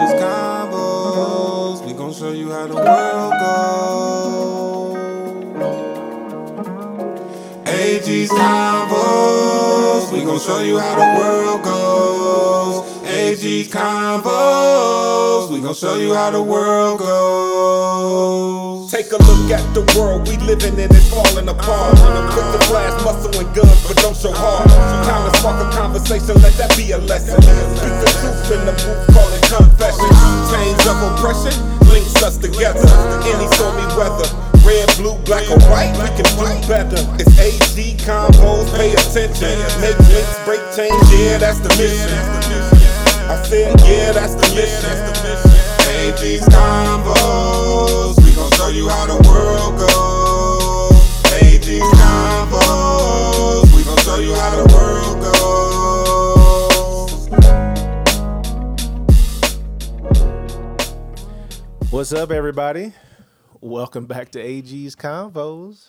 AG's Convos. We gon' show you how the world goes. AG's Convos. We gon' show you how the world goes. AG's Convos. We gon' show you how the world goes. Take a look at the world we living in, it's falling apart. Put the glass muscle and guns, but don't show heart. Time to spark a conversation, let that be a lesson. Speak the truth in the booth, call it confession. Chains of oppression links us together. Any stormy weather, red, blue, black, or white, we can do better. It's AG Convos, pay attention. Make links, break chains, yeah, that's the mission. I said, yeah, that's the mission. AG's Convos. We gon' show you how the world goes. AG's Convos. We gon' show you how the world goes. What's up, everybody? Welcome back to AG's Convos.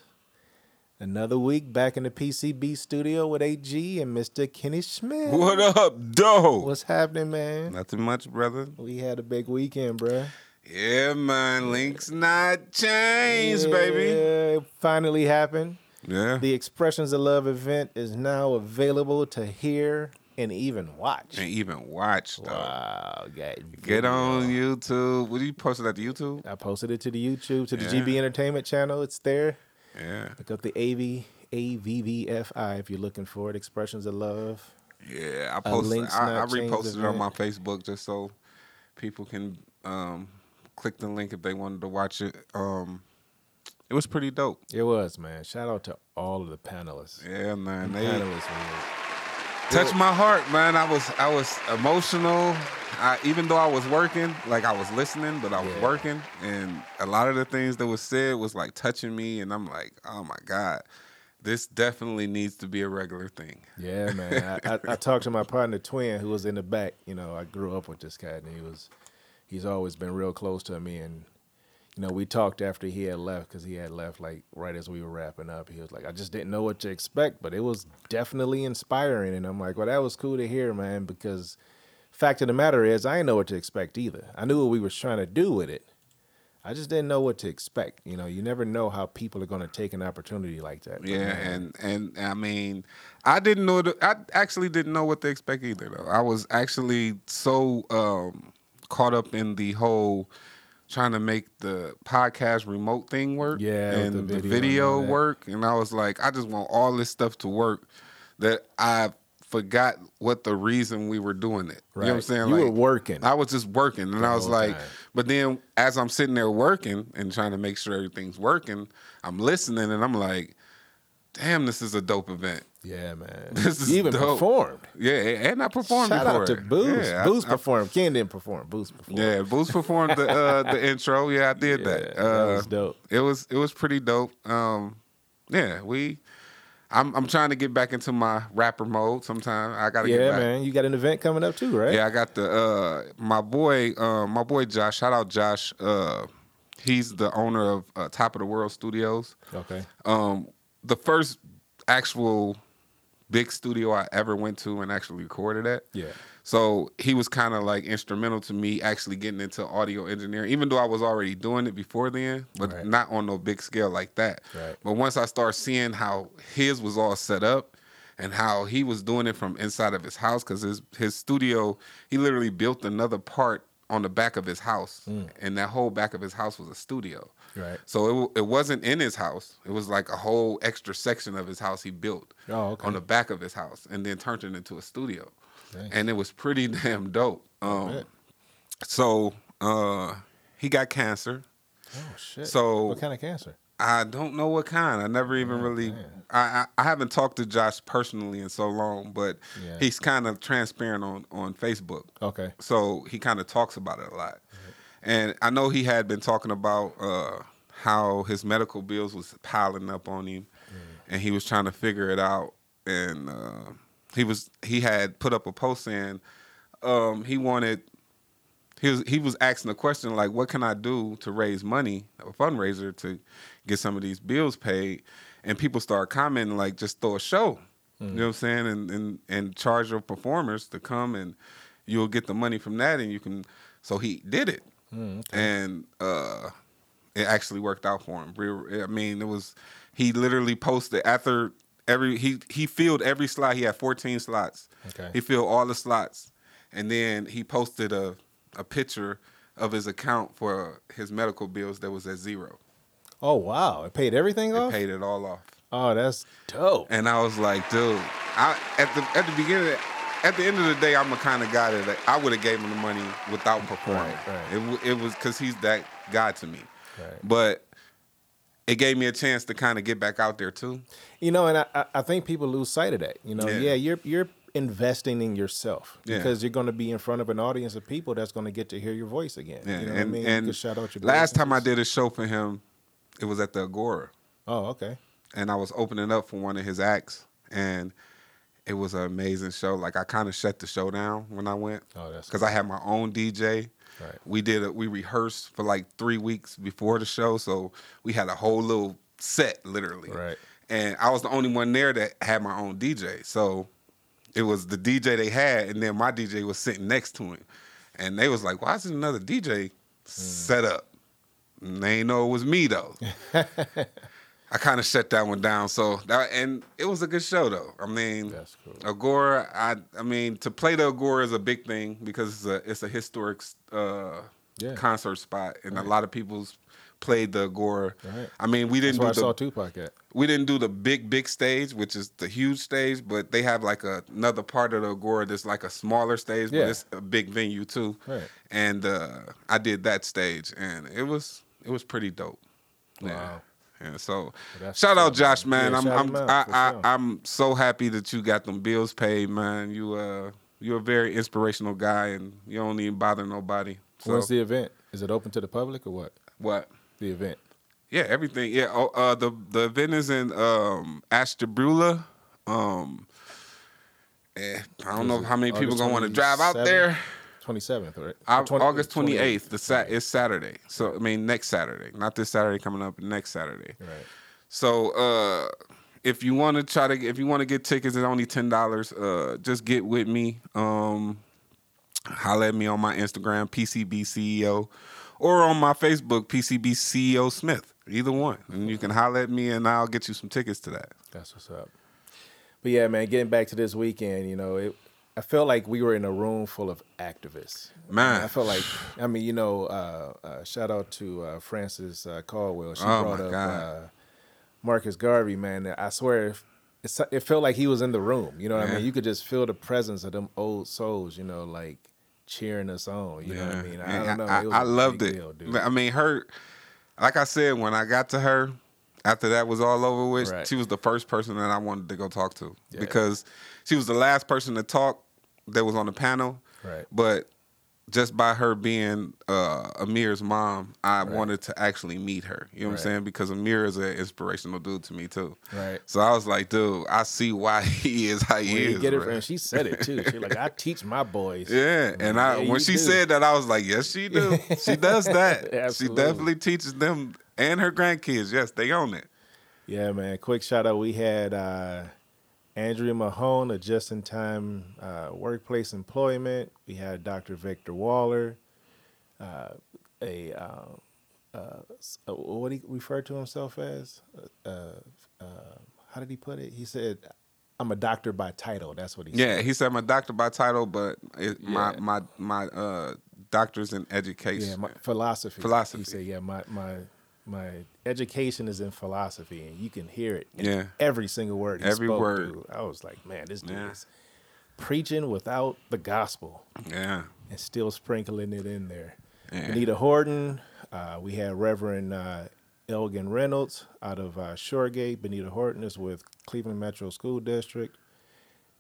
Another week back in the PCB studio with AG and Mr. Kenny Smith. What up, doe? What's happening, man? Nothing much, brother. We had a big weekend, bruh. Yeah, man. Links not changed, baby. Yeah, it finally happened. Yeah. The Expressions of Love event is now available to hear and even watch. and even watch, though. Wow, guys. Get on YouTube. What do you post it at the YouTube? I posted it to the YouTube, to the Yeah. GB Entertainment channel. It's there. Yeah. Look up the AV, AVVFI if you're looking for it. Expressions of Love. Yeah, I posted. I, I reposted it on my. Facebook just so people can um, click the link if they wanted to watch it. Um, it was pretty dope. It was, man. Shout out to all of the panelists. Yeah, man. They Panelists, man. touched my heart, man. I was I was emotional. I, even though I was working, like I was listening, but I was Yeah. working, and a lot of the things that was said was like touching me, and I'm like, oh my god, this definitely needs to be a regular thing. Yeah, man. I, I, I talked to my partner Twin, who was in the back. You know, I grew up with this cat, and he was, he's always been real close to me. And you know, we talked after he had left because he had left like right as we were wrapping up. He was like, I just didn't know what to expect, but it was definitely inspiring. And I'm like, well, that was cool to hear, man. Because fact of the matter is, I didn't know what to expect either. I knew what we was trying to do with it. I just didn't know what to expect. You know, you never know how people are going to take an opportunity like that. Yeah, man, and and I mean, I didn't know. The, I actually didn't know what to expect either. Though I was actually so um, caught up in the whole trying to make the podcast remote thing work. Yeah, and the the video video, and work, and I was like, I just want all this stuff to work. That I forgot what the reason we were doing it. You know what I'm saying? You were working. I was just working, and The I was like, time. but then as I'm sitting there working and trying to make sure everything's working, I'm listening, and I'm like, damn, this is a dope event. Yeah, man. This is you even dope. performed. Yeah, and I performed Shout out to Boost. Yeah, I- Boost I- performed. Ken didn't perform. Boost performed. Yeah, Boost performed the uh, the intro. Yeah, I did Yeah, that. that Uh, was dope. It was it was pretty dope. Um, yeah, we. I'm I'm trying to get back into my rapper mode. Sometime I gotta get Yeah, man. You got an event coming up too, right? Yeah, I got the uh my boy uh, my boy Josh. Shout out Josh. Uh, he's the owner of uh, Top of the World Studios. Okay. Um, the first actual big studio I ever went to and actually recorded at. Yeah. So he was kind of like instrumental to me actually getting into audio engineering, even though I was already doing it before then, but Right. not on no big scale like that. Right. But once I started seeing how his was all set up and how he was doing it from inside of his house, because his his studio, he literally built another part on the back of his house, mm. and that whole back of his house was a studio. Right. So it, it wasn't in his house. It was like a whole extra section of his house he built Oh, okay. on the back of his house and then turned it into a studio. And it was pretty damn dope. Um, so uh, he got cancer. Oh shit. So- what kind of cancer? I don't know what kind. I never even really. I, I I haven't talked to Josh personally in so long, but Yeah. he's kind of transparent on on Facebook. Okay. So he kind of talks about it a lot. And I know he had been talking about uh, how his medical bills was piling up on him, and he was trying to figure it out. And uh, he was he had put up a post saying um, he wanted he was he was asking a question like, "What can I do to raise money, a fundraiser to get some of these bills paid?" And people start commenting like, "Just throw a show." You know what I'm saying? And and and charge your performers to come and you'll get the money from that and you can So he did it, Mm, and uh, it actually worked out for him. Real- I mean, it was he literally posted after every he he filled every slot. He had 14 slots. Okay. He filled all the slots, and then he posted a a picture of his account for his medical bills that was at zero. Oh wow, it paid everything It off. paid it all off. Oh, that's dope. And I was like, dude, I at the at the beginning, at the end of the day, I'm the kind of guy that I would have gave him the money without performing. Right, right. It w- it was because he's that guy to me. Right. But it gave me a chance to kind of get back out there too. You know, and I, I- think people lose sight of that. You know, Yeah. yeah, you're you're investing in yourself Yeah. because you're going to be in front of an audience of people that's going to get to hear your voice again. Yeah, you know and what I mean? And shout out your last time I did a show for him, it was at the Agora, Oh, okay. and I was opening up for one of his acts, and it was an amazing show. Like I kind of shut the show down when I went. Oh, that's because I had my own DJ. Right. We did a, we rehearsed for like three weeks before the show, so we had a whole little set literally. Right. And I was the only one there that had my own DJ, so it was the DJ they had, and then my DJ was sitting next to him, and they was like, "Why is another DJ mm. set up?" And they know it was me though. I kind of shut that one down. So that and it was a good show though. I mean, That's cool. Agora. I I mean to play the Agora is a big thing because it's a it's a historic uh, Yeah. concert spot, and a lot of people's played the Agora. Right. I mean, we didn't where I do saw the Tupac at. we didn't do the big big stage, which is the huge stage, but they have like a, another part of the Agora that's like a smaller stage, Yeah. but it's a big venue too. Right. And uh, I did that stage, and it was it was pretty dope. Yeah. And so, that's shout out Josh, man. Yeah, I'm I'm I, out, I, sure. I'm so happy that you got them bills paid, man. You uh you're a very inspirational guy, and you don't even bother nobody. So When's the event? Is it open to the public or what? what? The event. Yeah, everything. Yeah. Oh, uh, the the event is in um, Ashtabula. Um, eh, I don't know how many people August gonna want to drive out there. 27th, right? 20 August twenty eighth. 28th. The sat is Saturday. So I mean next Saturday, not this Saturday coming up. Next Saturday. Right. So uh, if you want to try to, if you want to get tickets, it's only ten dollars. Uh, just get with me. Um, holla at me on my Instagram, PCB CEO, or on my Facebook, PCB CEO Smith. Either one, and you can holla at me, and I'll get you some tickets to that. That's what's up. But yeah, man, getting back to this weekend, you know, it. I felt like we were in a room full of activists. Man. I felt like, I mean, you know, uh, uh, shout out to uh, Frances uh, Caldwell. She Oh, brought my up God. uh, Marcus Garvey, man. I swear, it, it felt like he was in the room. You know what I mean? You could just feel the presence of them old souls. You know, like cheering us on. You know what I mean? I And don't know. I, It was I a loved it. deal, dude. I mean, her. Like I said, when I got to her, after that was all over with, Right. she was the first person that I wanted to go talk to Yeah. because she was the last person to talk that was on the panel. Right. But just by her being uh, Amir's mom, I Right. wanted to actually meet her. You know what Right. I'm saying? Because Amir is an inspirational dude to me too. Right. So I was like, dude, I see why he is how he Where is. get it from? She said it too. She like, I teach my boys. Yeah, and I Yeah, when she do. said that, I was like, yes, she do. She does that. she definitely teaches them and her grandkids. Yes, they own it. Yeah, man. Quick shout out. We had uh, Andrea Mahone, a just in time uh, workplace employment. We had Dr. Victor Waller, uh, a, uh, uh, uh, what he referred to himself as? Uh, uh, how did he put it? He said, I'm a doctor by title. That's what he Yeah, said. Yeah, he said my doctor by title, but it, my Yeah. my my uh doctor's in education. Yeah, my philosophy. Philosophy. He said, yeah, my, my, my education is in philosophy, and you can hear it. in Yeah. every single word. He Every spoke, word. dude. I was like, man, this dude Yeah. is preaching without the gospel yeah, and still sprinkling it in there. Yeah. Anita Horton. Uh, we had Reverend uh, Elgin Reynolds out of uh, Shoregate. Benita Horton is with Cleveland Metro School District.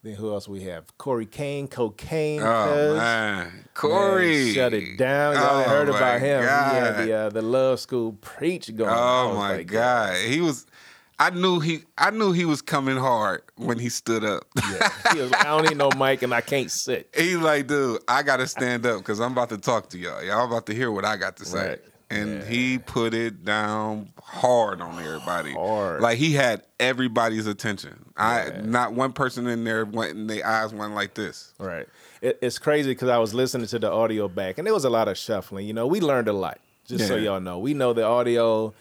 Then who else we have? Corey Kane, cocaine. Oh man, Corey, Man, shut it down. Y'all Oh, heard about him. He had the uh, the love school preach going. Oh my like, god, he was. I knew he. I knew he was coming hard when he stood up. Yeah. He was, I don't need no mic and I can't sit. He's like, dude, I gotta stand up because I'm about to talk to y'all. Y'all about to hear what I got to say. Right. And Yeah. he put it down hard on everybody. Hard. Like he had everybody's attention. I not one person in there went and their eyes went like this. Right. it, it's crazy because I was listening to the audio back, and there was a lot of shuffling. You know, we learned a lot. Just so y'all know, we know the audio,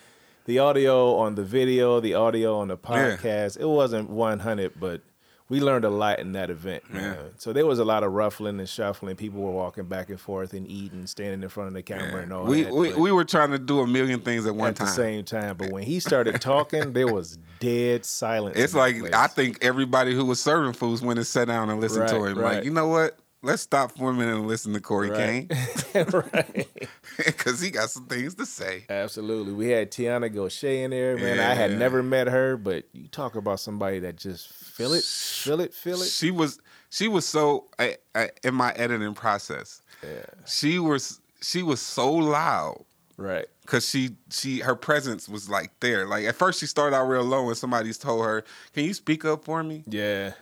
the audio on the video, the audio on the podcast. It wasn't one hundred, but we learned a lot in that event. Man. So there was a lot of ruffling and shuffling. People were walking back and forth and eating, standing in front of the camera and all we, that. we we were trying to do a million things at one at time. At the same time. But when he started talking, there was dead silence. It's like. I think everybody who was serving foods went and sat down and listened to Right, him. right. Like, you know what? Let's stop for a minute and listen to Corey Right. Kane right. because he got some things to say. Absolutely. We had Tiana Gaucher in there, man. I had never met her, but you talk about somebody that just feel it, feel it, feel it. She was she was so I, I, in my editing process. Yeah. She was she was so loud Right. because she she her presence was like there. Like at first she started out real low and somebody's told her, "Can you speak up for me?" Yeah.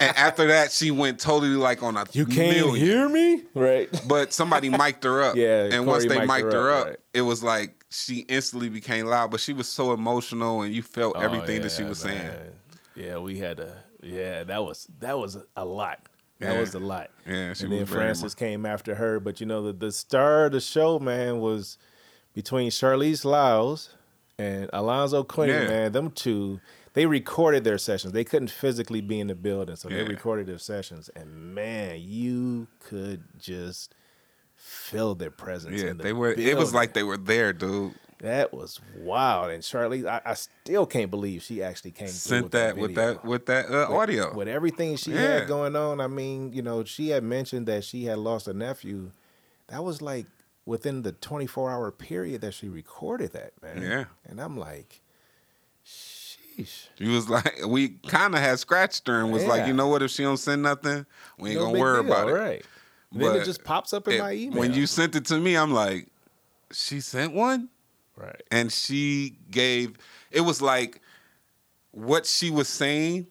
And after that, she went totally like on a You can't million. hear me? Right. But somebody mic'd her up. Yeah, And once they mic'd her up, right. it was like she instantly became loud. But she was so emotional and you felt oh, everything that she Oh, yeah, was saying. Yeah, we had a yeah, that was that was a lot. That Yeah. was a lot. Yeah, she and then Frances came after her. But you know, the, the star of the show, man, was between Charlize Lyles and Alonzo Quinn, Yeah. man. Them two, they recorded their sessions. They couldn't physically be in the building, so they recorded their sessions. And man, you could just feel their presence. Yeah, in the they were. It was like they were there, dude. That was wild. And Charlize, I, I still can't believe she actually came through Sent with that with video that with that uh, audio. with everything she Yeah. had going on. I mean, you know, she had mentioned that she had lost a nephew. That was like within the 24 hour period that she recorded that, man. Yeah. And I'm like, sheesh. She was like, we kind of had scratched her and was like, you know what? If she don't send nothing, we ain't No gonna worry deal, about it. Right. then it just pops up in it- my email. When you sent it to me, I'm like, she sent one. Right. and she gave it was like what she was saying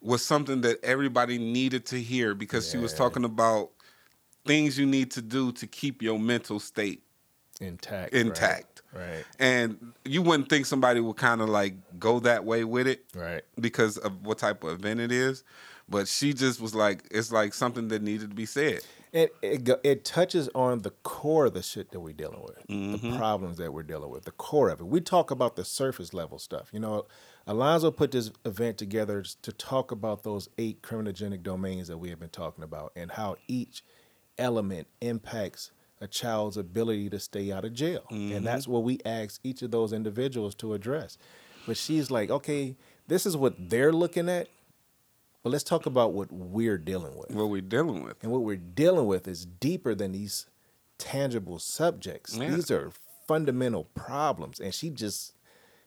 was something that everybody needed to hear because she was talking about things you need to do to keep your mental state Intact. intact. Right. Right. And you wouldn't think somebody would kind of like go that way with it Right. because of what type of event it is. But she just was like, it's like something that needed to be said. It, it it touches on the core of the shit that we're dealing with, Mm-hmm. the problems that we're dealing with, the core of it. We talk about the surface level stuff. You know, Alonzo put this event together to talk about those eight criminogenic domains that we have been talking about and how each element impacts a child's ability to stay out of jail. Mm-hmm. And that's what we ask each of those individuals to address. But she's like, okay, this is what they're looking at, but let's talk about what we're dealing with. What we're dealing with. And what we're dealing with is deeper than these tangible subjects. Yeah. These are fundamental problems, and she just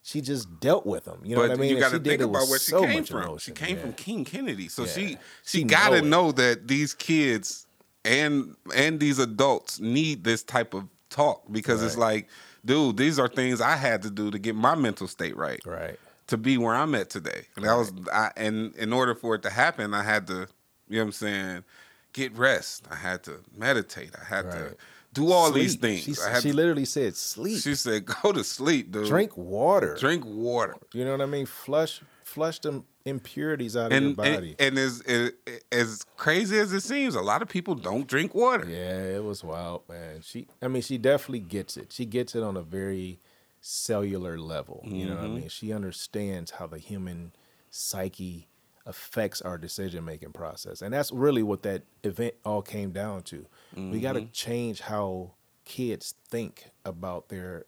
she just dealt with them. You know but what I mean? you got to think about where she so came from. emotion. She came Yeah. from King Kennedy, so Yeah. she She she got to know that these kids and and these adults need this type of talk because it's like, dude, these are things I had to do to get my mental state right, Right. to be where I'm at today. And that was, I, and in order for it to happen, I had to, you know what I'm saying, get rest. I had to meditate. I had to do all Sleep. these things. She, she to, literally said, "Sleep, she said, go to sleep, dude. drink water, drink water. You know what I mean? Flush, flush them impurities out of your body." and, and as as crazy as it seems, a lot of people don't drink water. Yeah, it was wild, man. She, I mean, she definitely gets it. She gets it on a very cellular level. You know what I Mm-hmm. mean? She understands how the human psyche affects our decision making process, and that's really what that event all came down to. We got to Mm-hmm. change how kids think about their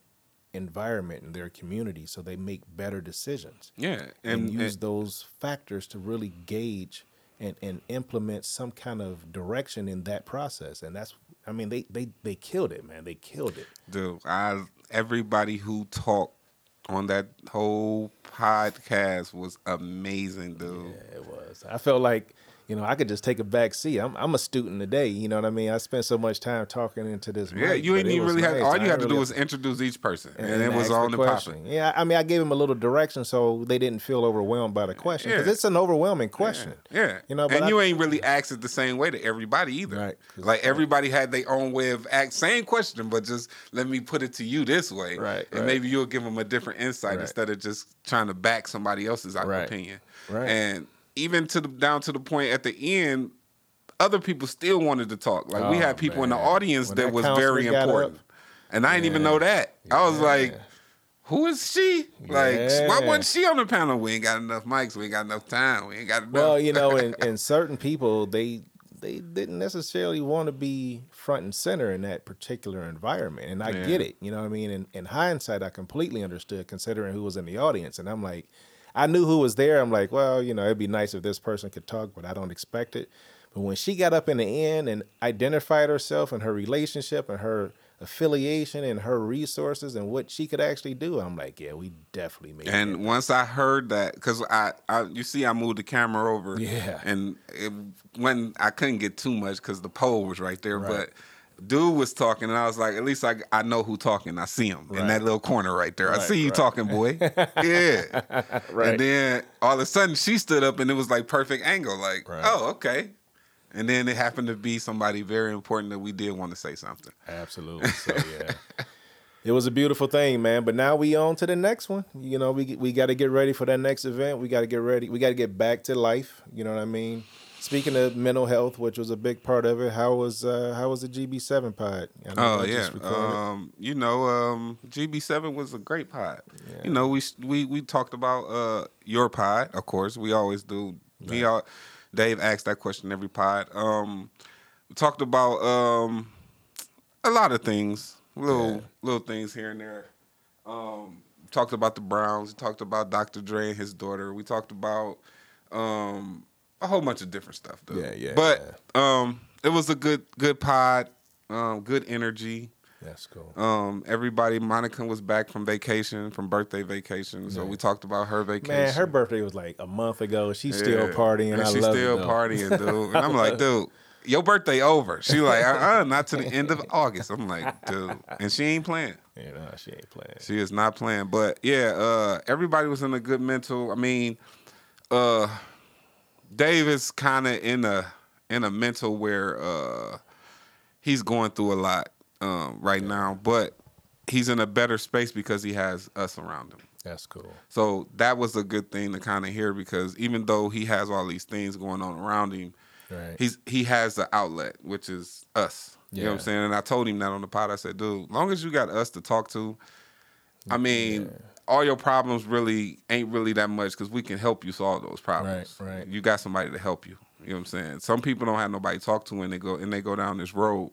environment and their community, so they make better decisions Yeah, and, and, use and- those factors to really gauge and, and implement some kind of direction in that process. And that's, I mean, they they they killed it, man. They killed it. dude, I everybody who talked on that whole podcast was amazing, dude. Yeah, it was. I felt like, you know, I could just take a back seat. I'm I'm a student today. You know what I mean? I spent so much time talking into this. Yeah, mic, you ain't even really have. nice. All you had to really do was introduce each person, and, it was ask the on the question. popping. Yeah, I mean, I gave them a little direction so they didn't feel overwhelmed by the question because Yeah. it's an overwhelming question. Yeah, You know, but and I- you ain't really asked it the same way to everybody either. Right. Like everybody had their own way of act, same question, but just let me put it to you this way. Right, And right. maybe you'll give them a different insight Right. instead of just trying to back somebody else's Right, opinion. right. And even to the down to the point at the end, other people still wanted to talk. Like we Oh, had people in the audience that, that was very important, up, and I didn't even know that. I was like, "Who is she? Like, why Yeah. wasn't she on the panel? We ain't got enough mics. We ain't got enough time. We ain't got enough." Well, you know, and, and certain people they they didn't necessarily want to be front and center in that particular environment, and I Yeah. get it. You know what I mean? In, in hindsight, I completely understood considering who was in the audience, and I'm like, I knew who was there. I'm like, well, you know, it'd be nice if this person could talk, but I don't expect it. But when she got up in the end and identified herself and her relationship and her affiliation and her resources and what she could actually do, I'm like, yeah, we definitely made it. And once I heard that, because I, I, you see, I moved the camera over, Yeah. and it, when I couldn't get too much because the pole was right there, Right. but dude was talking, and I was like, at least I, I know who talking. I see him in that little corner right there. I see you right. talking, boy. yeah. Right. And then all of a sudden she stood up, and it was like perfect angle. Like, Right. oh, okay. And then it happened to be somebody very important that we did want to say something. Absolutely. So yeah. It was a beautiful thing, man. But now we on to the next one. You know, we we got to get ready for that next event. We got to get ready. We got to get back to life. You know what I mean? Speaking of mental health, which was a big part of it, how was uh, how was the GB seven pod? Oh yeah, um, you know, um, GB7 was a great pod. You know, we we we talked about uh, your pod, of course. We always do. We all Dave asked that question every pod. Um, we talked about um, a lot of things, little Yeah. little things here and there. Um, talked about the Browns. We talked about Dr. Dre and his daughter. We talked about um, a whole bunch of different stuff. Though. Yeah, yeah, But um, it was a good good pod. Um, good energy. That's cool. Um, everybody, Monica was back from vacation, from birthday vacation. So Yeah. we talked about her vacation. Man, her birthday was like a month ago. She's still partying. And I she's love still it, partying, dude. And I'm like, dude, your birthday over. She like, uh, uh not to the end of August. I'm like, dude, and she ain't playing. You know, she ain't playing. She is not playing. But yeah, uh, everybody was in a good mental. I mean, uh, Dave is kind of in a in a mental where uh, he's going through a lot um, right now, but he's in a better space because he has us around him. That's cool. So that was a good thing to kind of hear because even though he has all these things going on around him, Right. he's he has the outlet, which is us. You know what I'm saying? And I told him that on the pod. I said, dude, long as you got us to talk to, I mean, all your problems really ain't really that much because we can help you solve those problems. Right, right. You got somebody to help you. You know what I'm saying? Some people don't have nobody to talk to and they go and they go down this road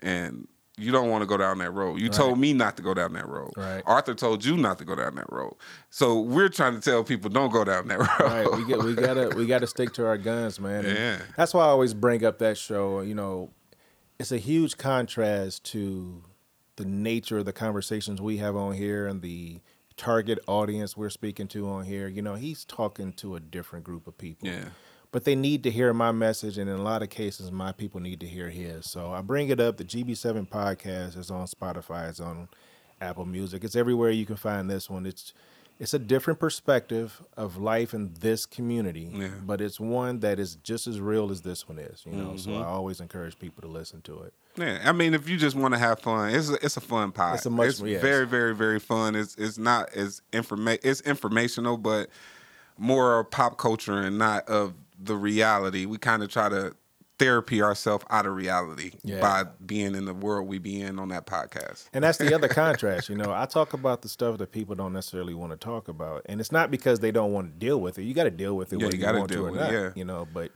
and you don't want to go down that road. You told me not to go down that road. Right. Arthur told you not to go down that road. So we're trying to tell people don't go down that road. right we get we gotta we gotta stick to our guns man And Yeah. that's why i always bring up that show you know it's a huge contrast to the nature of the conversations we have on here and the target audience we're speaking to on here you know he's talking to a different group of people. Yeah. but they need to hear my message and in a lot of cases my people need to hear his. So i bring it up. The gb7 podcast is on spotify it's on apple music it's everywhere you can find this one. It's it's a different perspective of life in this community Yeah. but it's one that is just as real as this one is you know Mm-hmm. so i always encourage people to listen to it Yeah, I mean, if you just want to have fun, it's a, it's a fun pod. It's a much- it's yes. very, very, very fun. It's it's not as informa- It's informational, but more of pop culture and not of the reality. We kind of try to therapy ourselves out of reality Yeah. by being in the world we be in on that podcast. And that's the other contrast, you know. I talk about the stuff that people don't necessarily want to talk about, and it's not because they don't want to deal with it. You got to deal with it Yeah, whether you you, want deal to or with it, yeah. You know, but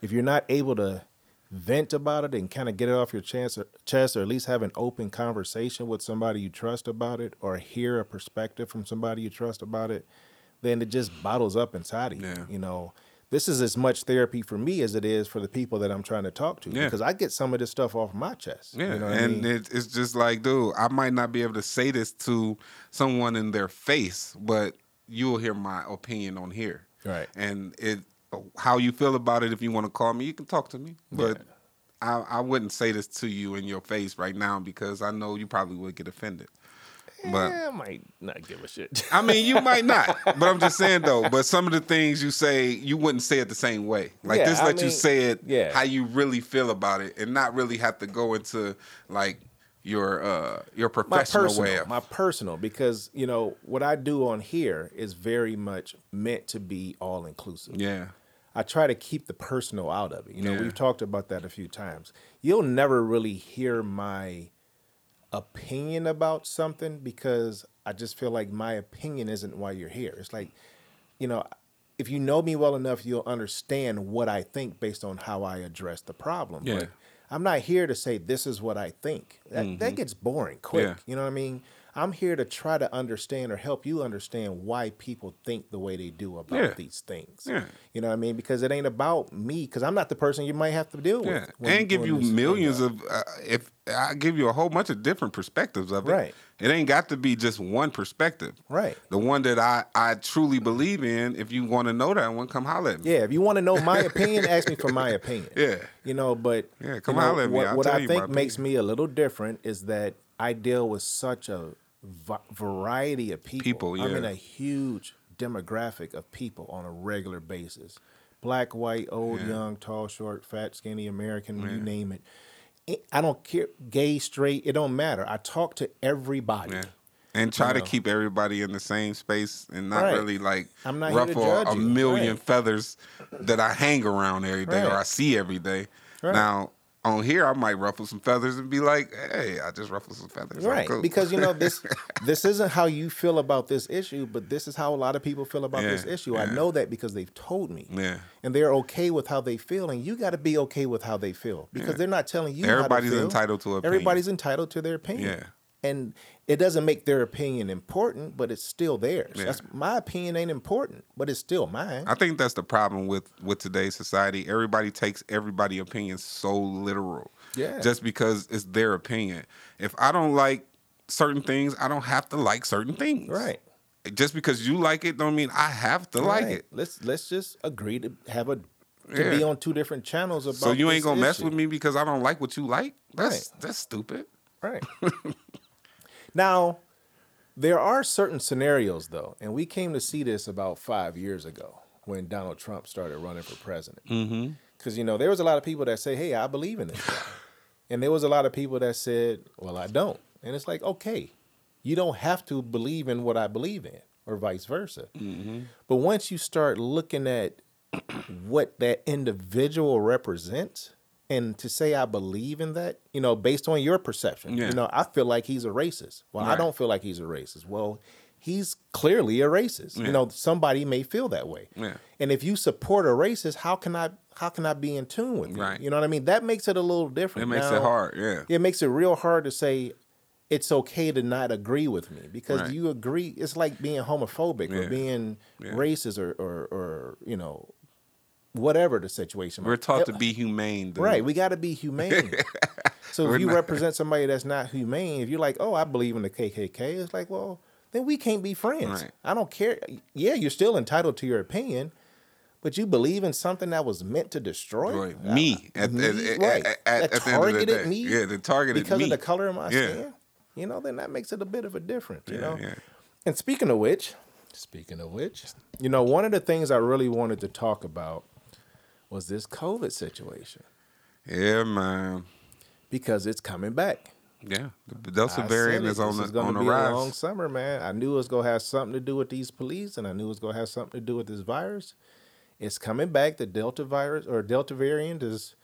if you're not able to vent about it and kind of get it off your chest, chest, or at least have an open conversation with somebody you trust about it, or hear a perspective from somebody you trust about it, then it just bottles up inside of you. Yeah. You know. This is as much therapy for me as it is for the people that I'm trying to talk to Yeah. because I get some of this stuff off my chest. Yeah, you know what and I mean? it, it's just like, dude, I might not be able to say this to someone in their face, but you'll hear my opinion on here. Right. And it, how you feel about it, if you want to call me, you can talk to me. But I, I wouldn't say this to you in your face right now because I know you probably would get offended. But Eh, I might not give a shit. I mean, you might not. But I'm just saying though. But some of the things you say, you wouldn't say it the same way. Like Yeah, this, I let you say it yeah. how you really feel about it, and not really have to go into like your uh your my professional personal, way of. my personal, because you know what I do on here is very much meant to be all inclusive. yeah, I try to keep the personal out of it. You know, Yeah. we've talked about that a few times. You'll never really hear my opinion about something because I just feel like my opinion isn't why you're here. It's like, you know, if you know me well enough, you'll understand what I think based on how I address the problem. Yeah. But I'm not here to say this is what I think. That, that gets boring quick. Mm-hmm. Yeah. You know what I mean? I'm here to try to understand or help you understand why people think the way they do about Yeah. these things. Yeah. You know what I mean? Because it ain't about me. Because I'm not the person you might have to deal Yeah, with. and give you millions of uh, if I give you a whole bunch of different perspectives of it. Right. It ain't got to be just one perspective. Right. The one that I I truly believe in. If you want to know that one, come holler at me. Yeah, if you want to know my opinion, ask me for my opinion. Yeah. You know, but Yeah, come you know, holler at me. What, what I think makes me a little different is that I deal with such a va- variety of people. People, I'm in a huge demographic of people on a regular basis. Black, white, old, Yeah. young, tall, short, fat, skinny, American, you name it. It- I don't care, gay, straight, it don't matter. I talk to everybody. Yeah. And try You to know. keep everybody in the same space and not Right. really like I'm not ruffle a million Right. feathers that I hang around every day or I see every day. Right. Now on here I might ruffle some feathers and be like, hey, I just ruffled some feathers. Right, cool. because you know this this isn't how you feel about this issue, but this is how a lot of people feel about this Yeah, issue. I know that because they've told me. Yeah. And they're okay with how they feel, and you got to be okay with how they feel because Yeah. they're not telling you. Everybody's how to feel. entitled to opinion. Everybody's entitled to their opinion. Yeah. And it doesn't make their opinion important, but it's still theirs. Yeah. That's my opinion ain't important, but it's still mine. I think that's the problem with with today's society. Everybody takes everybody opinion so literal. Yeah. Just because it's their opinion. If I don't like certain things, I don't have to like certain things. right. Just because you like it don't mean I have to like it. Let's let's just agree to have a to Yeah. be on two different channels about. So you ain't gonna mess with me because I don't like what you like? That's Right. that's stupid. Right. now, there are certain scenarios though, and we came to see this about five years ago when Donald Trump started running for president. Mm-hmm. Because you know there was a lot of people that say, "Hey, I believe in this and there was a lot of people that said, "Well, I don't." And it's like, okay, you don't have to believe in what I believe in, or vice versa. Mm-hmm. But once you start looking at what that individual represents, and to say I believe in that, you know, based on your perception, Yeah. you know, I feel like he's a racist. Well, I don't feel like he's a racist. Well, he's clearly a racist. Yeah. You know, somebody may feel that way. Yeah. And if you support a racist, how can I how can I be in tune with you? Right. You know what I mean? That makes it a little different. It makes Now, it hard, yeah. It makes it real hard to say it's okay to not agree with me because Right. you agree. It's like being homophobic or being Yeah. racist or, or or you know whatever the situation. We're taught to be humane, dude. Right, we got to be humane. so if you not- represent somebody that's not humane, if you're like, "Oh, I believe in the KKK," it's like, well, then we can't be friends. Right. I don't care. Yeah, you're still entitled to your opinion, but you believe in something that was meant to destroy Right. Uh, me at, me, at, right? at, that at the end of the targeted day. me, Yeah, the targeted me. because me. of the color of my Yeah. skin. You know, then that makes it a bit of a difference. You Yeah, know. yeah. And speaking of which, speaking of which, you know, one of the things I really wanted to talk about was this COVID situation Yeah, man. because it's coming back. Yeah, the Delta I variant is on the on the be a long summer, man. I knew it was gonna have something to do with these police, and I knew it was gonna have something to do with this virus. It's coming back. The Delta virus or Delta variant is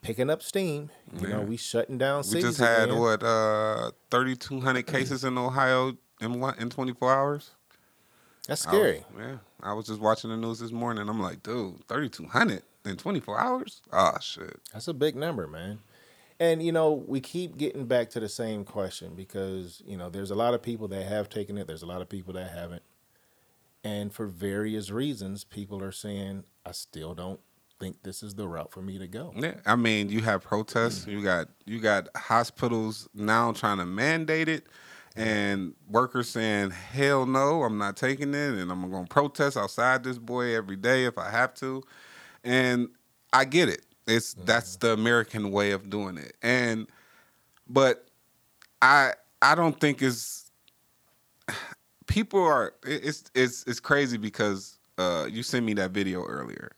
picking up steam. You know, we shutting down cities. We just had again. what uh, thirty two hundred cases in Ohio in what in twenty four hours. That's I was- scary. yeah, I was just watching the news this morning. I'm like, dude, thirty two hundred in twenty four hours. Ah, shit. That's a big number, man. And you know, we keep getting back to the same question because you know there's a lot of people that have taken it. There's a lot of people that haven't, and for various reasons, people are saying, "I still don't think this is the route for me to go." Yeah, I mean, you have protests. You got you got hospitals now trying to mandate it, and workers saying, "Hell no, I'm not taking it," and I'm going to protest outside this boy every day if I have to. And I get it. It's that's the American way of doing it. And but I I don't think it's people are it's it's it's crazy because uh you sent me that video earlier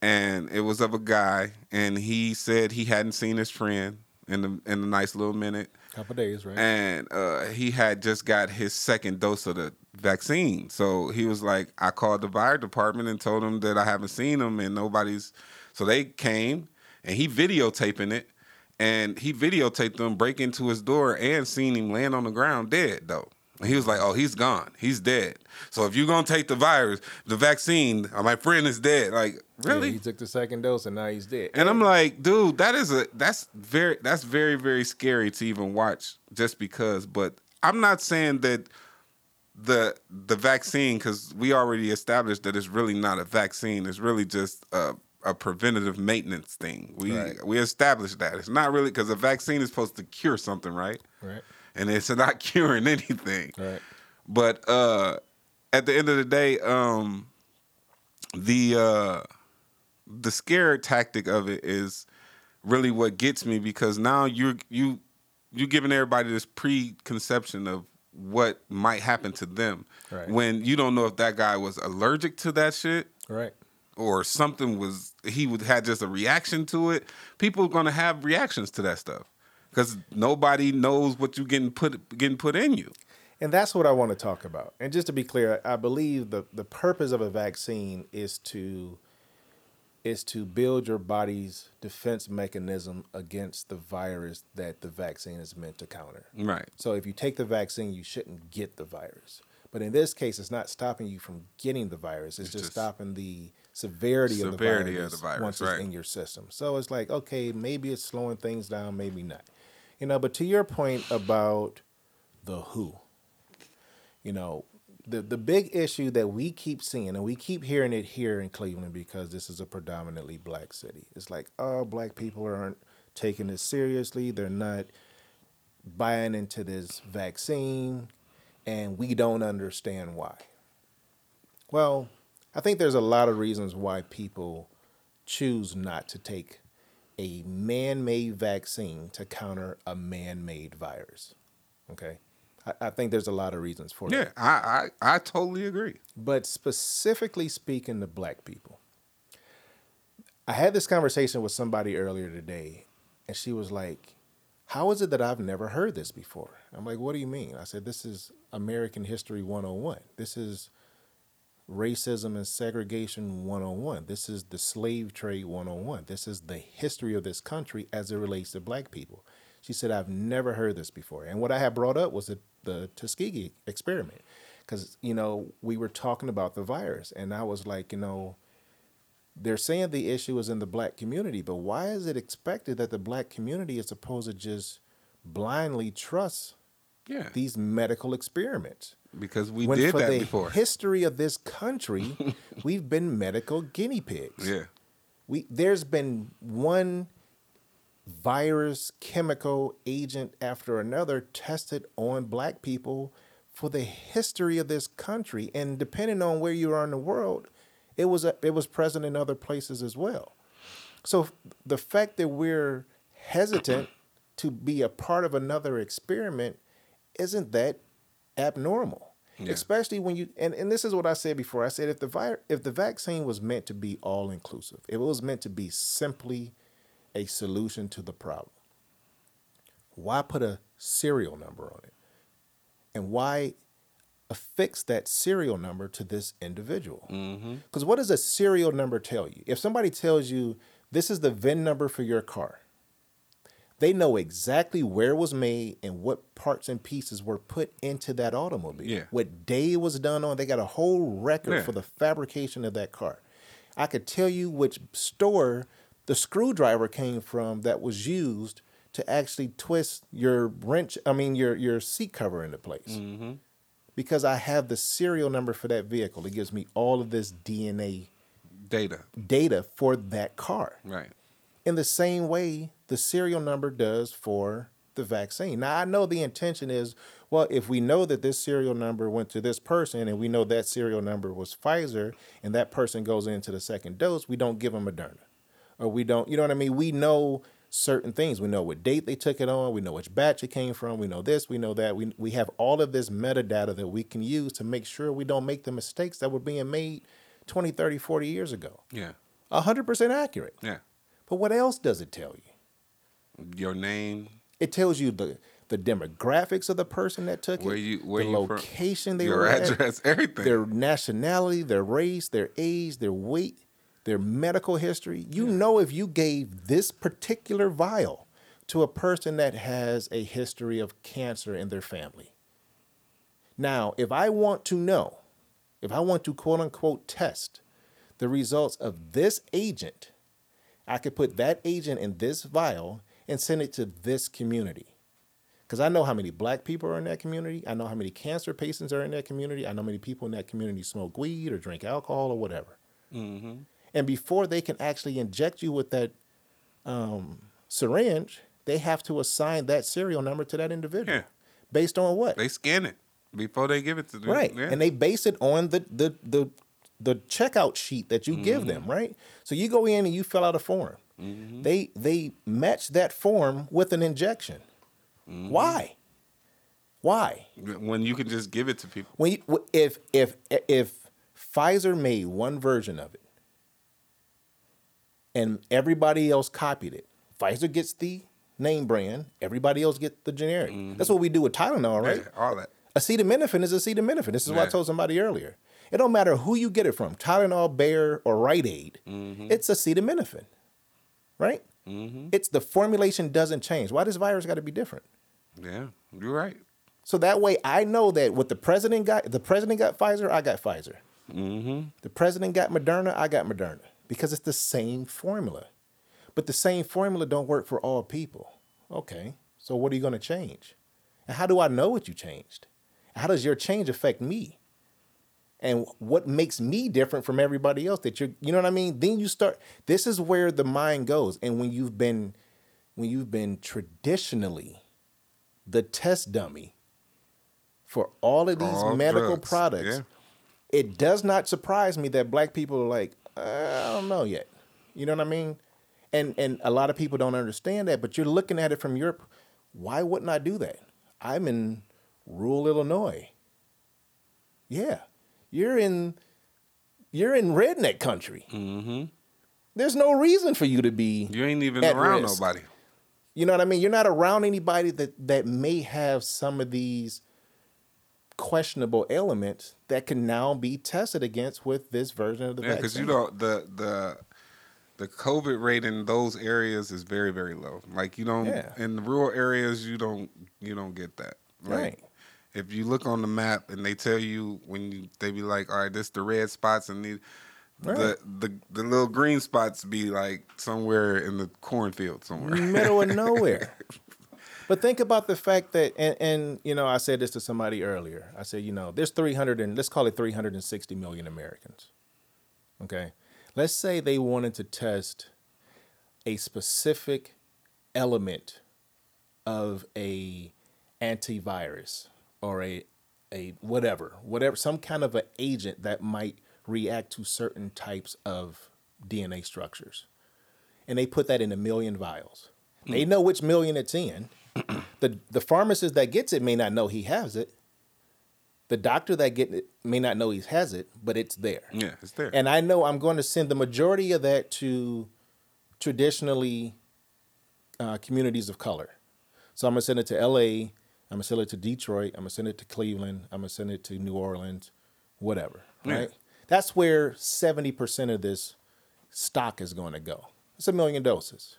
and it was of a guy and he said he hadn't seen his friend in the in a nice little minute. Couple days, right? And uh, he had just got his second dose of the vaccine. So he was like, I called the fire department and told them that I haven't seen him and nobody's. So they came and he videotaping it. And he videotaped them break into his door and seen him land on the ground dead, though. And he was like, "Oh, he's gone. He's dead. So if you're gonna take the virus, the vaccine, uh, my friend is dead. Like, really? Yeah, he took the second dose and now he's dead. And I'm like, dude, that is a that's very that's very very scary to even watch just because. But I'm not saying that the the vaccine because we already established that it's really not a vaccine. It's really just a, a preventative maintenance thing. We Right. we established that it's not really because a vaccine is supposed to cure something, right? right, And it's not curing anything. right, But uh, at the end of the day, um, the uh, the scare tactic of it is really what gets me because now you're you you giving everybody this preconception of what might happen to them Right. when you don't know if that guy was allergic to that shit right. or something was he would had just a reaction to it. People are gonna have reactions to that stuff because nobody knows what you getting put getting put in you. And that's what I want to talk about. And just to be clear, I believe the, the purpose of a vaccine is to is to build your body's defense mechanism against the virus that the vaccine is meant to counter. Right. So if you take the vaccine, you shouldn't get the virus. But in this case, it's not stopping you from getting the virus. It's, It's just, just stopping the severity, severity of of the the virus, virus, once right. it's in your system. So it's like, okay, maybe it's slowing things down, maybe not. You know, but to your point about the who, you know, the the big issue that we keep seeing, and we keep hearing it here in Cleveland because this is a predominantly black city. It's like, oh, black people aren't taking this seriously. They're not buying into this vaccine, and we don't understand why. Well, I think there's a lot of reasons why people choose not to take a man made vaccine to counter a man made virus. Okay? I, I think there's a lot of reasons for it. Yeah, that. I, I I totally agree. But specifically speaking to black people, I had this conversation with somebody earlier today, and she was like, How is it that I've never heard this before? I'm like, What do you mean? I said, This is American History 101. This is racism and segregation 101. This is the slave trade 101. This is the history of this country as it relates to black people. She said, I've never heard this before. And what I had brought up was the, the Tuskegee experiment. Because, you know, we were talking about the virus, and I was like, you know, they're saying the issue is in the black community, but why is it expected that the black community is supposed to just blindly trust Yeah, these medical experiments? Because we when did for that the before. history of this country, we've been medical guinea pigs. yeah, We there's been one virus, chemical agent after another tested on black people for the history of this country, and depending on where you are in the world, it was a, it was present in other places as well. So the fact that we're hesitant to be a part of another experiment isn't that abnormal. Yeah. Especially when you and, and this is what I said before. I said if the vi- if the vaccine was meant to be all inclusive, if it was meant to be simply a solution to the problem, why put a serial number on it? And why affix that serial number to this individual? mm-hmm. Because what does a serial number tell you? If somebody tells you this is the VIN number for your car, they know exactly where it was made and what parts and pieces were put into that automobile. Yeah. What day it was done on. They got a whole record Yeah. for the fabrication of that car. I could tell you which store the screwdriver came from that was used to actually twist your wrench, I mean your your seat cover into place Mm-hmm. because I have the serial number for that vehicle. It gives me all of this DNA data. data for that car. Right. In the same way, the serial number does for the vaccine. Now, I know the intention is well, if we know that this serial number went to this person and we know that serial number was Pfizer and that person goes into the second dose, we don't give them Moderna. Or we don't, you know what I mean? We know certain things. We know what date they took it on. We know which batch it came from. We know this, we know that. We, we have all of this metadata that we can use to make sure we don't make the mistakes that were being made 20, 30, 40 years ago. Yeah. 100% accurate. Yeah. But what else does it tell you? Your name, It tells you the the demographics of the person that took where it, you, where the you from, location they your were at, address, everything. their nationality, their race, their age, their weight, their medical history. You know if you gave this particular vial to a person that has a history of cancer in their family. Now, if I want to know, if I want to quote unquote test the results of this agent, I could put that agent in this vial and send it to this community. Because I know how many black people are in that community. I know how many cancer patients are in that community. I know how many people in that community smoke weed or drink alcohol or whatever. And before they can actually inject you with that um, syringe, they have to assign that serial number to that individual. Yeah. Based on what? they scan it before they give it to them. right. Yeah. And they base it on the, the, the, the checkout sheet that you give Mm-hmm. them, right? So you go in and you fill out a form. Mm-hmm. They they match that form with an injection. Mm-hmm. Why? Why? when you can just give it to people. When you, if if if Pfizer made one version of it and everybody else copied it, Pfizer gets the name brand, everybody else gets the generic. That's what we do with Tylenol, right? Yeah, all that. Acetaminophen is acetaminophen. This is what I told somebody earlier. It don't matter who you get it from, Tylenol, Bayer, or Rite Aid. Mm-hmm. It's acetaminophen, right? It's the formulation doesn't change. Why does virus got to be different? Yeah, you're right. So that way, I know that what the president got, the president got Pfizer, I got Pfizer. Mm-hmm. The president got Moderna, I got Moderna because it's the same formula. But the same formula don't work for all people. Okay, so what are you going to change? And how do I know what you changed? How does your change affect me? And what makes me different from everybody else that you're, you know what I mean? Then you start, this is where the mind goes. And when you've been, when you've been traditionally the test dummy for all of these All medical drugs, products, yeah. it does not surprise me that black people are like, uh, I don't know yet. You know what I mean? And and a lot of people don't understand that, but you're looking at it from Europe. Why wouldn't I do that? I'm in rural Illinois. Yeah. You're in you're in redneck country. Mm-hmm. There's no reason for you to be You ain't even around risk. nobody. you know what I mean? You're not around anybody that that may have some of these questionable elements that can now be tested against with this version of the vaccine. Yeah, because you know the the the COVID rate in those areas is very very low. Like you don't Yeah. in the rural areas you don't you don't get that. Like, Right. If you look on the map and they tell you when you they be like, all right, this the red spots and the Right. the, the the little green spots be like somewhere in the cornfield somewhere. middle of nowhere. But think about the fact that, and, and you know, I said this to somebody earlier. I said, you know, there's 300 and let's call it 360 million Americans. Okay, let's say they wanted to test a specific element of a antivirus or a a whatever, whatever, some kind of an agent that might react to certain types of DNA structures and they put that in a million vials. They know which million it's in. the The pharmacist that gets it may not know he has it. The doctor that get it may not know he has it, but it's there. yeah, it's there. And I know I'm going to send the majority of that to traditionally uh, communities of color. So I'm gonna send it to L.A. I'm gonna send it to Detroit. I'm gonna send it to Cleveland. I'm gonna send it to New Orleans, whatever. Yeah. Right. That's where seventy percent of this stock is going to go. It's a million doses.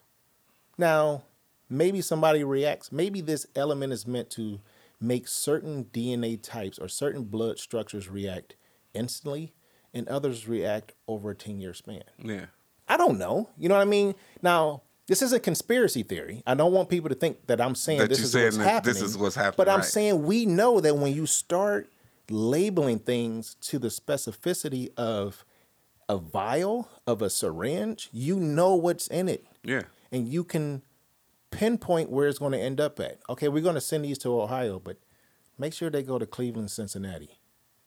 Now, maybe somebody reacts. Maybe this element is meant to make certain DNA types or certain blood structures react instantly, and others react over a ten year span. yeah. I don't know. You know what I mean? Now, this is a conspiracy theory. I don't want people to think that I'm saying That this is what's happening. this is what's happening, But I'm right. saying we know that when you start labeling things to the specificity of a vial, of a syringe, you know what's in it. Yeah. And you can pinpoint where it's going to end up at. Okay, we're going to send these to Ohio, but make sure they go to Cleveland, Cincinnati.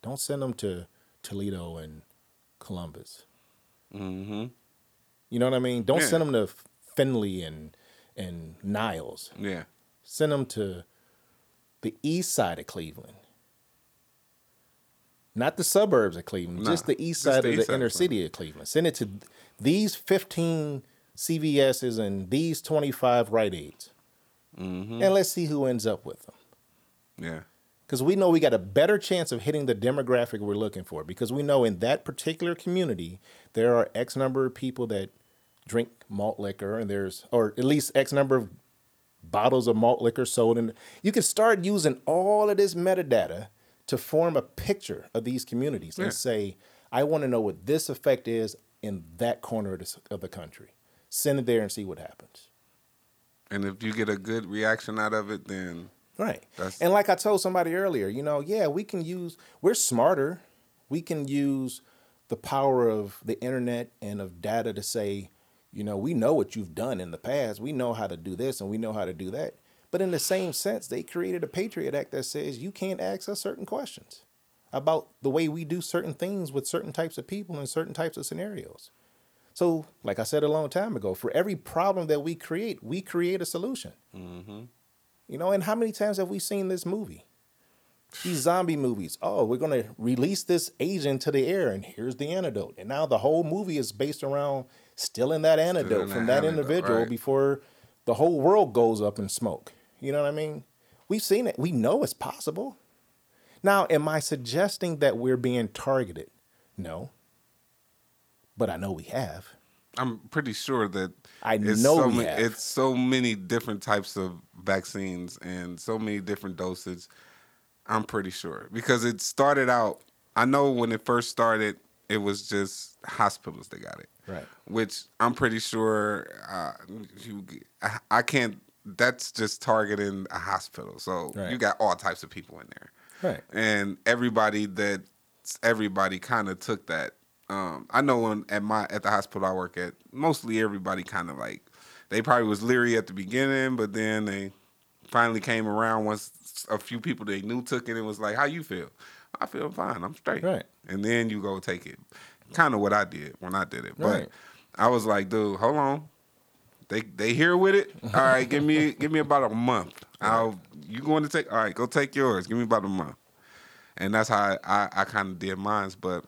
Don't send them to Toledo and Columbus. Mm-hmm. You know what I mean? Don't Yeah. send them to Findlay and and Niles. Yeah. Send them to the east side of Cleveland. Not the suburbs of Cleveland, Nah, just the east side the of east the side inner city of Cleveland. Send it to these 15 CVS's and these 25 Rite Aids. Mm-hmm. And let's see who ends up with them. Yeah. Because we know we got a better chance of hitting the demographic we're looking for. Because we know in that particular community, there are X number of people that drink malt liquor, and there's, or at least X number of bottles of malt liquor sold. And you can start using all of this metadata to form a picture of these communities Yeah. and say, I want to know what this effect is in that corner of, this, of the country. Send it there and see what happens. And if you get a good reaction out of it, then Right. And like I told somebody earlier, you know, yeah, we can use, we're smarter. We can use the power of the internet and of data to say, you know, we know what you've done in the past. We know how to do this and we know how to do that. But in the same sense, they created a Patriot Act that says you can't ask us certain questions about the way we do certain things with certain types of people in certain types of scenarios. So, like I said a long time ago, for every problem that we create, we create a solution. Mm-hmm. You know, and how many times have we seen this movie? These zombie movies. Oh, we're going to release this agent to the air, and here's the antidote. And now the whole movie is based around stealing that antidote from that antidote, individual right. before the whole world goes up in smoke. You know what I mean? We've seen it. We know it's possible. Now, am I suggesting that we're being targeted? No. But I know we have. I'm pretty sure that I it's know so we many, have. it's so many different types of vaccines and so many different doses. I'm pretty sure because it started out. I know when it first started, it was just hospitals that got it. Right. Which I'm pretty sure uh, you. I, I can't. That's just targeting a hospital. So Right. you got all types of people in there Right. and everybody that everybody kind of took that. Um, I know when at my at the hospital I work at, mostly everybody kind of like they probably was leery at the beginning, but then they finally came around once a few people they knew took it and was like, "How you feel?" I feel fine. I'm straight. Right. And then you go take it. Kind of what I did when I did it, but Right. I was like, "Dude, hold on." They they here with it. All right, give me give me about a month. I'll you going to take? All right, go take yours. Give me about a month and that's how I, I, I kind of did mine. But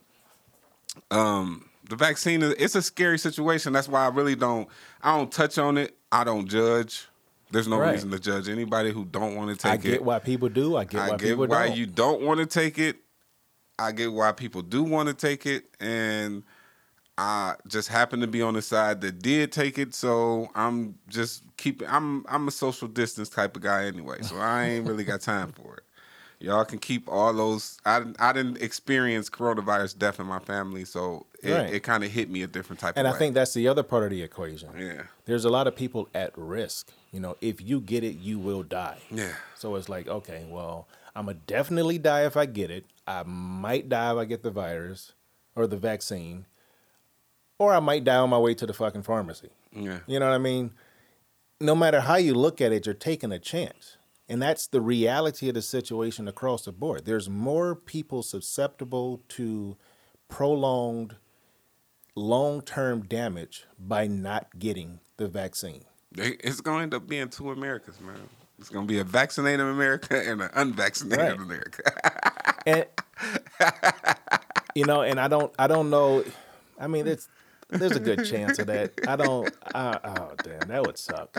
um, the vaccine is it's a scary situation. That's why I really don't I don't touch on it. I don't judge. There's no Right. reason to judge anybody who don't want to take it. I it. get why people do. I get I why get people why don't. you don't want to take it. I get why people do want to take it, and I just happen to be on the side that did take it. So I'm just keeping. I'm I'm a social distance type of guy anyway, so I ain't really got time for it. Y'all can keep all those. I didn't- I didn't experience coronavirus death in my family, so it, Right. it kind of hit me a different type of and I way. think that's the other part of the equation. yeah, There's a lot of people at risk. You know, if you get it, you will die. yeah, So it's like, okay, well, I'm gonna definitely die if I get it. I might die if I get the virus or the vaccine, or I might die on my way to the fucking pharmacy. yeah. You know what I mean? No matter how you look at it, you're taking a chance. And that's the reality of the situation across the board. There's more people susceptible to prolonged long term damage by not getting the vaccine. It's going to end up being two Americas, man. It's going to be a vaccinated America and an unvaccinated Right. America. And you know, and I don't I don't know I mean it's there's a good chance of that. I don't uh, oh damn, that would suck.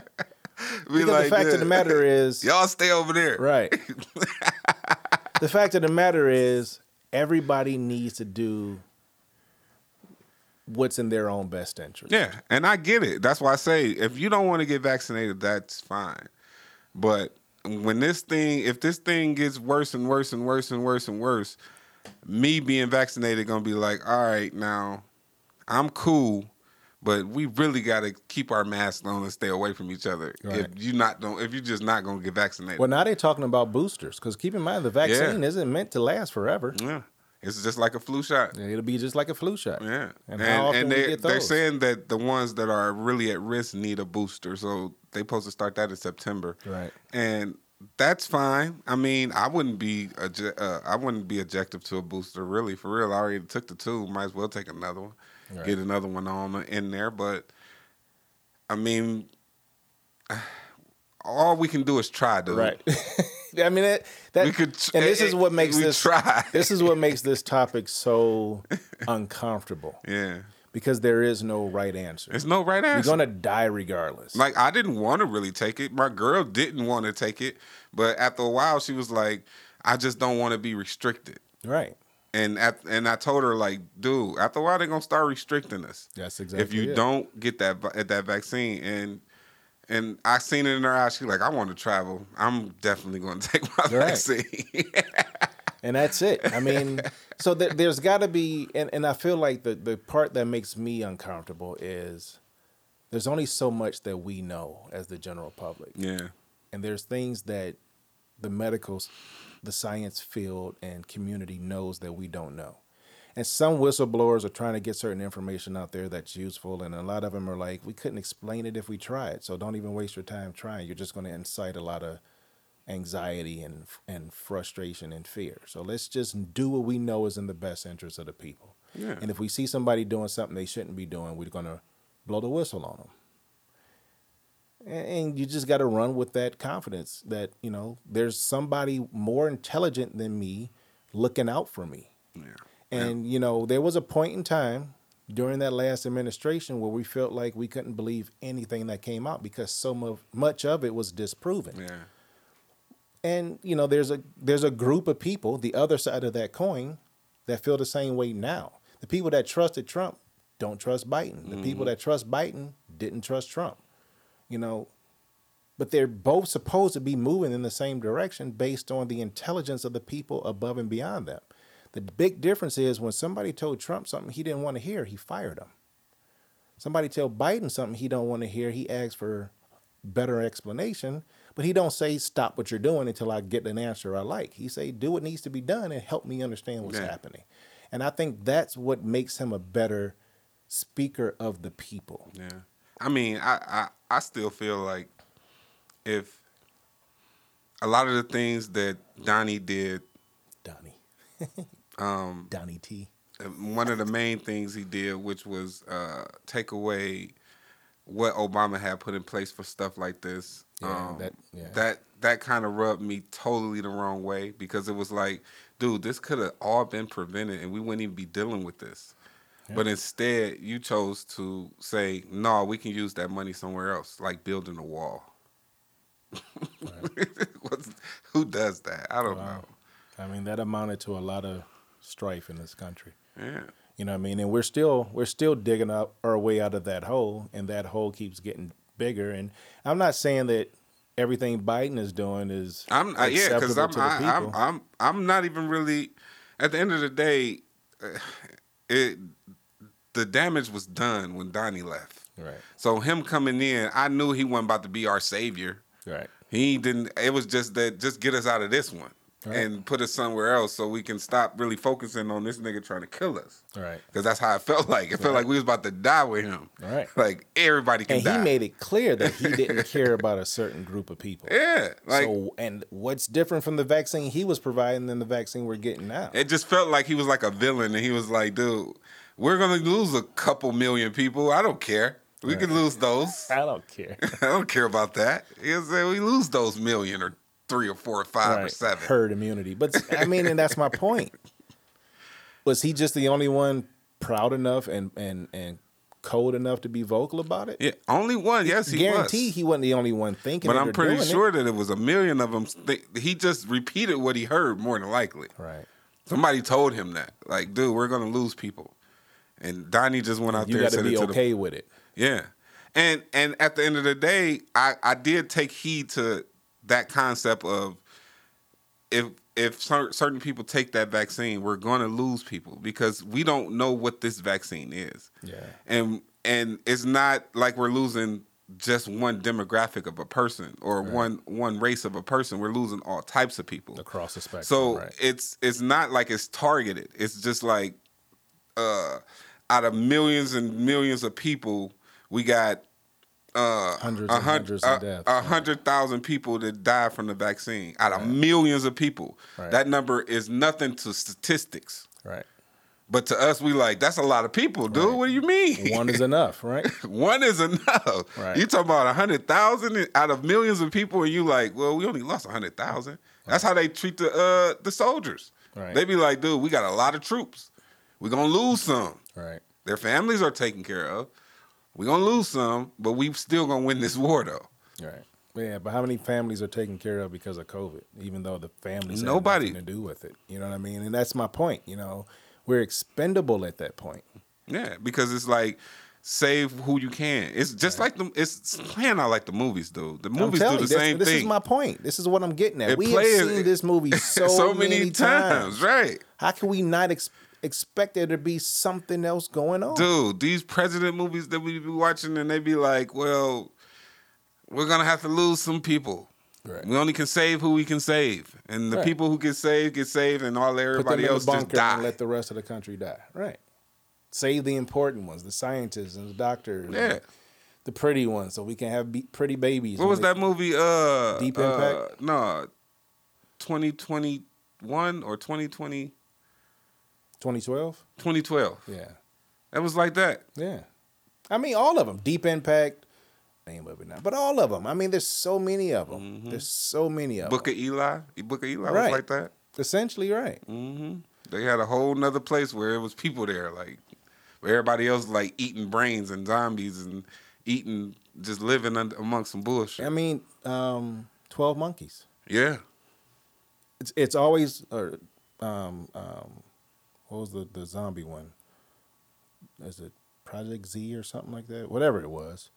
Be Because like the fact of the matter is y'all stay over there. Right. the fact of the matter is, everybody needs to do what's in their own best interest. Yeah, and I get it. That's why I say if you don't want to get vaccinated, that's fine. But when this thing, if this thing gets worse and worse and worse and worse and worse, me being vaccinated gonna be like, all right, now I'm cool, but we really got to keep our masks on and stay away from each other. Right. If you not don't, if you're just not gonna get vaccinated, Well, now they're talking about boosters because keep in mind the vaccine Yeah. isn't meant to last forever. yeah, it's just like a flu shot. It'll be just like a flu shot. Yeah, And and, how often and they get they're saying that the ones that are really at risk need a booster, so they supposed to start that in September. Right. and that's fine. I mean, I wouldn't be uh, I wouldn't be objective to a booster, really, for real. I already took the two, might as well take another one, Right. get another one on in there. But I mean, all we can do is try, dude. Right. I mean that, that We could and this is eh, what makes this try. this is what makes this topic so uncomfortable. Yeah, because there is no right answer. There's no right answer. You're gonna die regardless. Like I didn't want to really take it. My girl didn't want to take it, but after a while, she was like, "I just don't want to be restricted." right. And at, and I told her like, "Dude, after a while, they're gonna start restricting us That's exactly if you it. don't get that at that vaccine." And and I seen it in her eyes. She's like, "I want to travel. I'm definitely going to take my Right. vaccine." and that's it. I mean, so there, there's got to be, and, and I feel like the the part that makes me uncomfortable is there's only so much that we know as the general public, yeah, and there's things that the medical, s- the science field and community knows that we don't know. And some whistleblowers are trying to get certain information out there that's useful, and a lot of them are like, we couldn't explain it if we tried. So don't even waste your time trying. You're just going to incite a lot of anxiety and and frustration and fear. So let's just do what we know is in the best interest of the people. Yeah. And if we see somebody doing something they shouldn't be doing, we're going to blow the whistle on them. And, and you just got to run with that confidence that you know there's somebody more intelligent than me looking out for me. yeah, And you know, there was a point in time during that last administration where we felt like we couldn't believe anything that came out because so mu- much of it was disproven. yeah, And you know, there's a there's a group of people, the other side of that coin, that feel the same way now. The people that trusted Trump don't trust Biden. The people mm-hmm. that trust Biden didn't trust Trump. You know, but they're both supposed to be moving in the same direction based on the intelligence of the people above and beyond them. The big difference is when somebody told Trump something he didn't want to hear, he fired him. Somebody tell Biden something he don't want to hear, he asks for better explanation, but he don't say stop what you're doing until I get an answer I like. He say do what needs to be done and help me understand what's Yeah. happening. And I think that's what makes him a better speaker of the people. yeah. I mean, I, I I still feel like if a lot of the things that Donnie did, Donnie. um, Donnie T. one of the main things he did, which was uh, take away what Obama had put in place for stuff like this. Yeah, um, that- yeah. that that kind of rubbed me totally the wrong way because it was like, dude, this could have all been prevented and we wouldn't even be dealing with this. But instead, you chose to say, no, we can use that money somewhere else, like building a wall. What's- Who does that? I don't Wow. I mean, that amounted to a lot of strife in this country. Yeah. You know what I mean? And we're still we're still digging up our way out of that hole, and that hole keeps getting bigger. And I'm not saying that everything Biden is doing is I'm uh, yeah, because I'm, acceptable to the I, I'm people. I'm I'm not even really. At the end of the day, uh, it the damage was done when Donnie left. right, So him coming in, I knew he wasn't about to be our savior. right, He didn't. It was just that just get us out of this one Right. and put us somewhere else so we can stop really focusing on this nigga trying to kill us. right. Because that's how it felt like. It felt like we was about to die with him. Right. Like everybody can And die. he made it clear that he didn't care about a certain group of people. yeah. Like so, and what's different from the vaccine he was providing than the vaccine we're getting now? It just felt like he was like a villain, and he was like, "Dude, we're gonna lose a couple million people. I don't care. We can lose those. I don't care. I don't care about that. He said we lose those million or three or four or five or seven. Herd immunity. But I mean, and that's my point. Was he just the only one proud enough and and and cold enough to be vocal about it? Yeah, only one. Yes, he Guarantee was. he wasn't the only one thinking. but it I'm pretty doing it. sure that it was a million of them. Th- he just repeated what he heard more than likely. Right. Somebody told him that, like, dude, we're gonna lose people. And Donnie just went out You there and got to be it the okay with it. Yeah. And and at the end of the day, I, I did take heed to that concept of if if cer- certain people take that vaccine, we're going to lose people because we don't know what this vaccine is. Yeah. And and it's not like we're losing just one demographic of a person or one one race of a person. We're losing all types of people Across the spectrum. so right. it's it's not like it's targeted. It's just like uh out of millions and millions of people, we got uh Hundreds a and hun- hundreds of a- hundred thousand people that died from the vaccine out of millions of people. Right. That number is nothing to statistics. right. But to us, we like that's a lot of people, dude. What do you mean? One is enough, right? One is enough. Right. You talking about a hundred thousand out of millions of people, and you like, well, we only lost a hundred thousand. That's how they treat the uh, the soldiers. Right. They be like, dude, we got a lot of troops. We're gonna lose some. Right. Their families are taken care of. We're gonna lose some, but we still gonna win this war though. Right. Yeah, but how many families are taken care of because of COVID? Even though the families Nobody. to do with it. You know what I mean? And that's my point. You know, we're expendable at that point. Yeah, because it's like save who you can. It's just like the it's playing out like the movies do. The movies do the you, same this thing. This is my point. This is what I'm getting at. It we plays- have seen this movie so, so many, many times. times, right? How can we not ex- expect there to be something else going on? Dude, these president movies that we be watching and they be like, well, we're gonna have to lose some people. Right. We only can save who we can save, and the Right. people who get saved get saved, and all everybody else the just die. and let the rest of the country die. Right. Save the important ones, the scientists and the doctors. and Yeah. The pretty ones, so we can have be- pretty babies. what was that movie? Uh, Deep uh, Impact? no, twenty twenty one or 2020, 2012? 2012. Yeah. It was like that. Yeah. I mean, all of them. Deep Impact. Name of it now. But all of them. I mean, there's so many of them. There's so many of Mm-hmm. Book of Eli. Book of Eli Right. was like that. Essentially, right. hmm They had a whole nother place where it was people there, like where everybody else like eating brains and zombies and eating, just living under, amongst some bullshit. I mean, um, 12 Monkeys. yeah, It's it's always, or, um, um, what was the, the zombie one? Is it Project Z or something like that? Whatever it was.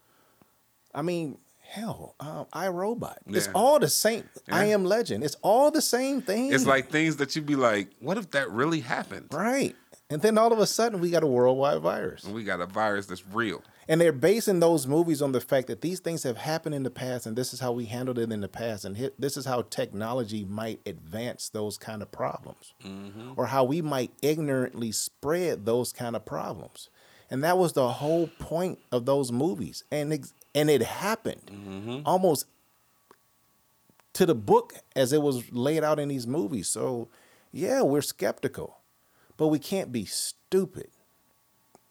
I mean, hell, um, I Robot. It's all the same. I Am Legend. It's all the same thing. it's like things that you'd be like, what if that really happened? right. And then all of a sudden, we got a worldwide virus. And we got a virus that's real. And they're basing those movies on the fact that these things have happened in the past, and this is how we handled it in the past, and this is how technology might advance those kind of problems, mm-hmm. or how we might ignorantly spread those kind of problems. And that was the whole point of those movies, and ex- and it happened mm-hmm. almost to the book as it was laid out in these movies. So, yeah, we're skeptical, but we can't be stupid.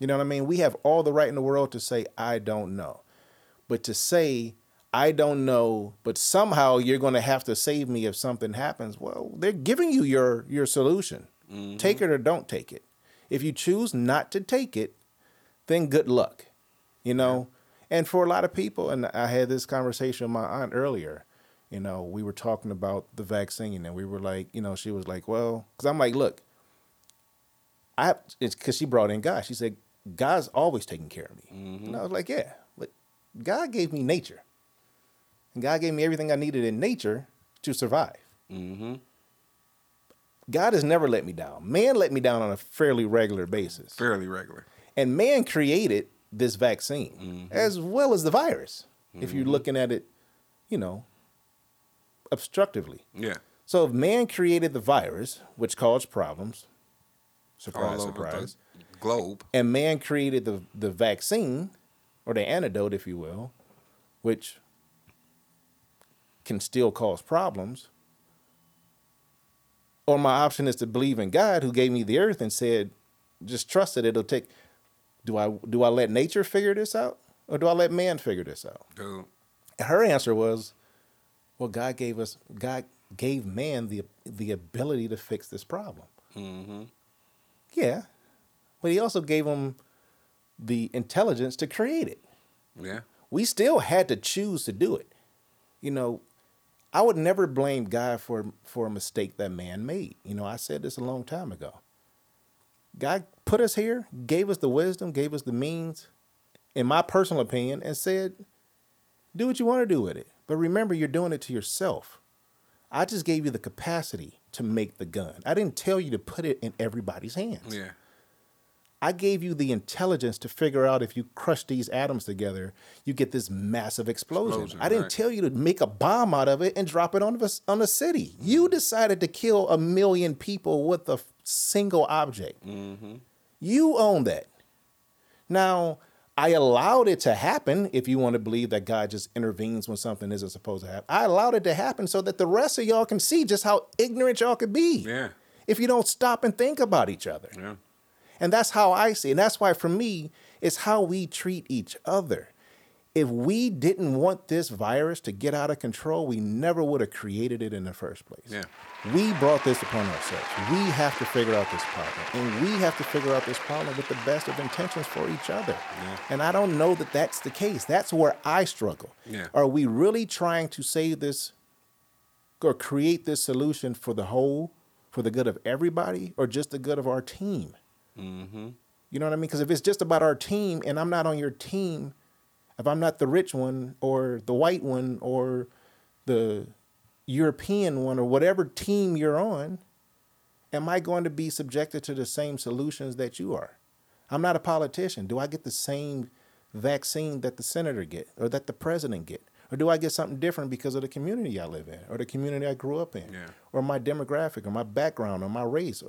You know what I mean? We have all the right in the world to say, I don't know. But to say, I don't know, but somehow you're going to have to save me if something happens, well, they're giving you your, your solution. Mm-hmm. Take it or don't take it. If you choose not to take it, then good luck. You know? And for a lot of people, and I had this conversation with my aunt earlier, you know, we were talking about the vaccine and we were like, you know, she was like, well, because I'm like, look, I it's because she brought in God. She said, God's always taking care of me. And mm-hmm. I was like, yeah, but God gave me nature. And God gave me everything I needed in nature to survive. Mm-hmm. God has never let me down. Man let me down on a fairly regular basis. Fairly regular. And man created this vaccine mm-hmm. as well as the virus, if you're mm-hmm. looking at it, you know, obstructively. Yeah. So if man created the virus, which caused problems, surprise, surprise, globe. and man created the, the vaccine, or the antidote, if you will, which can still cause problems, or my option is to believe in God who gave me the earth and said, just trust it, it'll take. Do I do I let nature figure this out, or do I let man figure this out? Dude. And her answer was, well, God gave us God gave man the the ability to fix this problem. Mm-hmm. Yeah, but He also gave him the intelligence to create it. Yeah. We still had to choose to do it. You know, I would never blame God for for a mistake that man made. You know, I said this a long time ago. God put us here, gave us the wisdom, gave us the means, in my personal opinion, and said, do what you want to do with it. But remember, you're doing it to yourself. I just gave you the capacity to make the gun. I didn't tell you to put it in everybody's hands. Yeah. I gave you the intelligence to figure out if you crush these atoms together, you get this massive explosion. Explosion, I didn't right. tell you to make a bomb out of it and drop it on the, on a city. You decided to kill a million people with a single object. Mm-hmm. You own that. Now, I allowed it to happen if you want to believe that God just intervenes when something isn't supposed to happen. I allowed it to happen so that the rest of y'all can see just how ignorant y'all could be Yeah. if you don't stop and think about each other. Yeah. And that's how I see it. And that's why for me, it's how we treat each other. if we didn't want this virus to get out of control, we never would have created it in the first place. Yeah. We brought this upon ourselves. We have to figure out this problem. And we have to figure out this problem with the best of intentions for each other. And I don't know that that's the case. That's where I struggle. Yeah. Are we really trying to save this or create this solution for the whole, for the good of everybody, or just the good of our team? Mm-hmm. You know what I mean? Because if it's just about our team and I'm not on your team, if I'm not the rich one or the white one or the European one or whatever team you're on, am I going to be subjected to the same solutions that you are? I'm not a politician. Do I get the same vaccine that the senator get or that the president get? Or do I get something different because of the community I live in or the community I grew up in Yeah. or my demographic or my background or my race?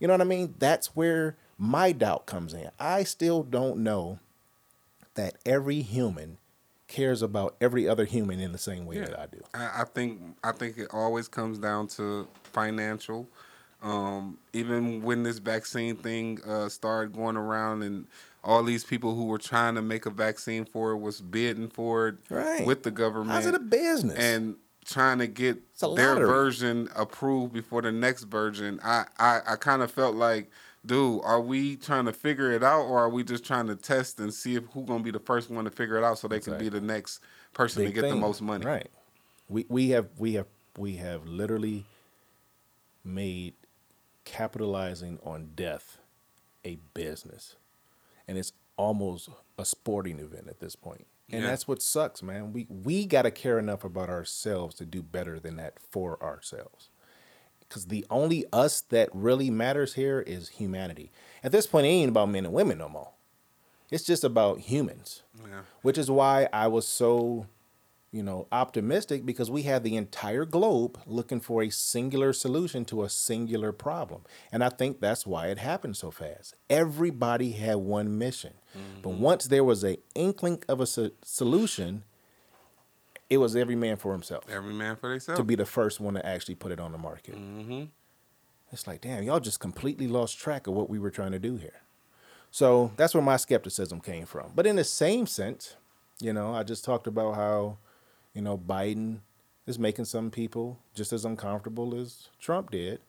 You know what I mean? That's where my doubt comes in. I still don't know that every human cares about every other human in the same way that I do. I, I think I think it always comes down to financial. Um, even when this vaccine thing uh, started going around, and all these people who were trying to make a vaccine for it was bidding for it Right. with the government. How's it a business? and trying to get their version approved before the next version. I, I, I kind of felt like, dude, are we trying to figure it out or are we just trying to test and see if who's gonna be the first one to figure it out so they can be the next person to Big get the most money? Right. We we have we have we have literally made capitalizing on death a business. And it's almost a sporting event at this point. And Yeah. that's what sucks, man. We we got to care enough about ourselves to do better than that for ourselves. Cuz the only us that really matters here is humanity. At this point it ain't about men and women no more. It's just about humans Yeah. which is why I was so, you know, optimistic because we had the entire globe looking for a singular solution to a singular problem. And I think that's why it happened so fast. Everybody had one mission. But once there was a inkling of a so- solution, it was every man for himself Every man for themselves. to be the first one to actually put it on the market. Mm-hmm. It's like, damn, y'all just completely lost track of what we were trying to do here. So that's where my skepticism came from. But in the same sense, you know, I just talked about how, you know, Biden is making some people just as uncomfortable as Trump did.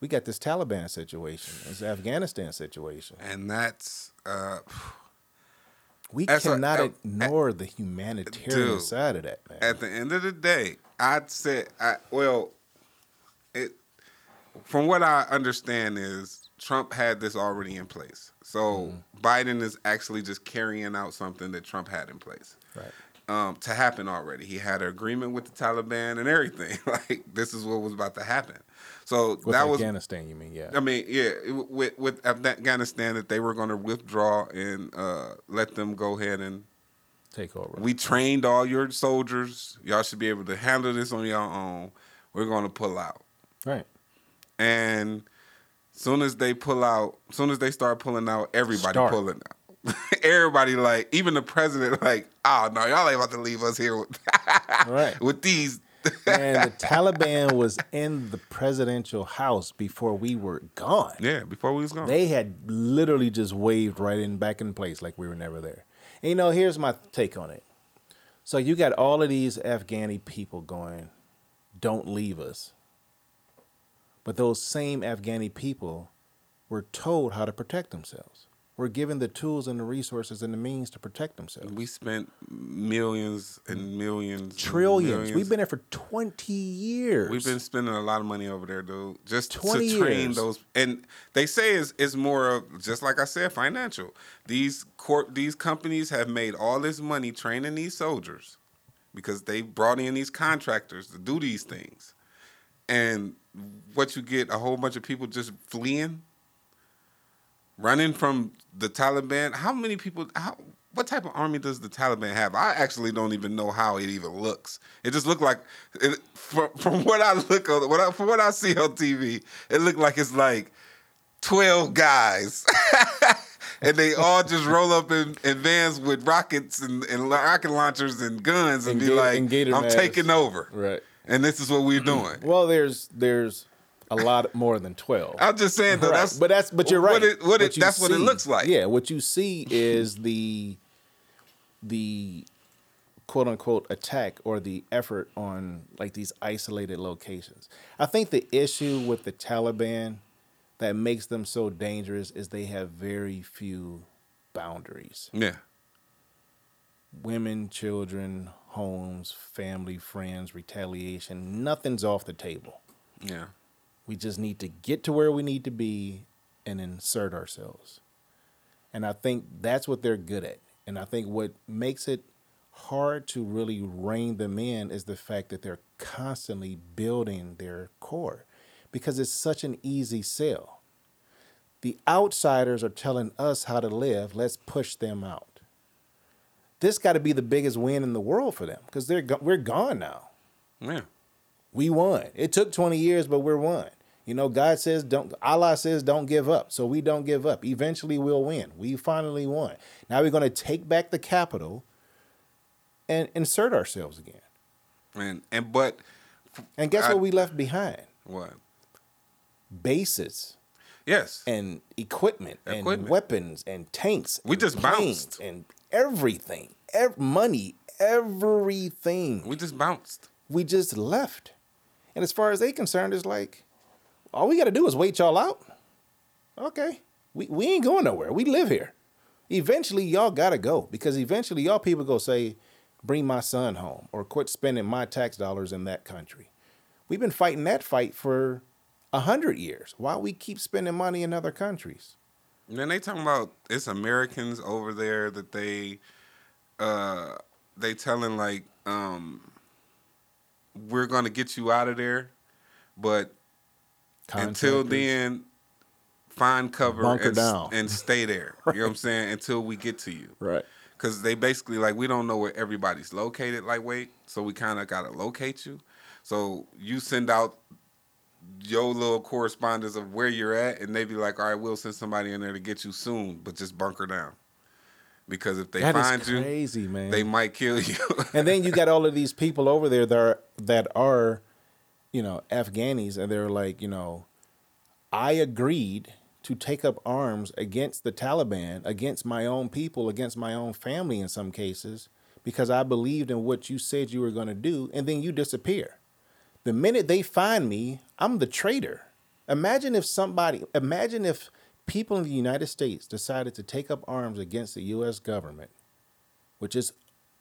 We got this Taliban situation, this Afghanistan situation. And that's uh, We That's a- cannot uh, ignore the humanitarian dude, side of that, man. at the end of the day, I'd say, I, well, it from what I understand is Trump had this already in place. So Mm-hmm. Biden is actually just carrying out something that Trump had in place. Right. Um, to happen already. He had an agreement with the Taliban and everything. like this is what was about to happen. So With that was Afghanistan, you mean? Yeah. I mean, yeah, with with Afghanistan that they were going to withdraw and uh, let them go ahead and Take over. we trained all your soldiers. Y'all should be able to handle this on your own. We're going to pull out. right. And soon as they pull out, soon as they start pulling out, everybody Start. pulling out. everybody like, even the president like, oh no, y'all ain't about to leave us here with, Right. with these. and the Taliban was in the presidential house before we were gone. yeah, before we was gone. They had literally just waved right in back in place like we were never there. And you know, here's my take on it. So you got all of these Afghani people going, "Don't leave us," but those same Afghani people were told how to protect themselves. We were given the tools and the resources and the means to protect themselves. we spent millions and millions, Trillions. millions. We've been there for twenty years. We've been spending a lot of money over there, dude, just to train years. those. And they say it's, it's more of just like I said, financial. These corp, these companies have made all this money training these soldiers because they brought in these contractors to do these things, and what you get a whole bunch of people just fleeing, running from the Taliban. How many people? How what type of army does the Taliban have? I actually don't even know how it even looks. It just looked like, it, from, from what I look on, what I, from what I see on TV, it looked like it's like twelve guys. And they all just roll up in, in vans with rockets and, and rocket launchers and guns and, And be Gator- like, and "I'm masks." taking over, right. and this is what we're mm-hmm. doing." Well, there's there's a lot more than twelve. I'm just saying, though, Right. that's but that's but you're right. What it, what it, that's what it looks like. Yeah, what you see is the the quote unquote attack or the effort on like these isolated locations. I think the issue with the Taliban that makes them so dangerous is they have very few boundaries. Yeah. Women, children, homes, family, friends, retaliation, nothing's off the table. Yeah. We just need to get to where we need to be and insert ourselves. And I think that's what they're good at. And I think what makes it hard to really rein them in is the fact that they're constantly building their core because it's such an easy sell. The outsiders are telling us how to live, let's push them out. This got to be the biggest win in the world for them because they're go- we're gone now. Yeah. We won. It took 20 years, but we're won. You know, God says don't Allah says don't give up. So we don't give up. Eventually we'll win. We finally won. Now we're going to take back the capital and insert ourselves again. And and but And guess I- what we left behind? what? Bases Yes. and equipment, and weapons and tanks. We and just bounced. and everything. Ev- money, everything. we just bounced. we just left. And as far as they concerned, it's like, all we got to do is wait y'all out. Okay, we we ain't going nowhere. We live here. Eventually, y'all gotta go because eventually, y'all people go say, "Bring my son home" or "Quit spending my tax dollars in that country." We've been fighting that fight for a hundred years. Why we keep spending money in other countries? And then they talking about it's Americans over there that they uh they telling like um we're gonna get you out of there, but until then find cover Bunker and, down. and stay there. You know what I'm saying? Until we get to you. right? Cause they basically like we don't know where everybody's located lightweight, so we kind of gotta locate you. So you send out your little correspondence of where you're at, and they be like, "All right, we'll send somebody in there to get you soon, but just bunker down." Because if they That find you, crazy, man. they might kill you. and then you got all of these people over there that are that are, you know, Afghanis, and they're like, you know, I agreed to take up arms against the Taliban, against my own people, against my own family in some cases, because I believed in what you said you were going to do, and then you disappear. The minute they find me, I'm the traitor. Imagine if somebody, imagine if people in the United States decided to take up arms against the U.S. government, which is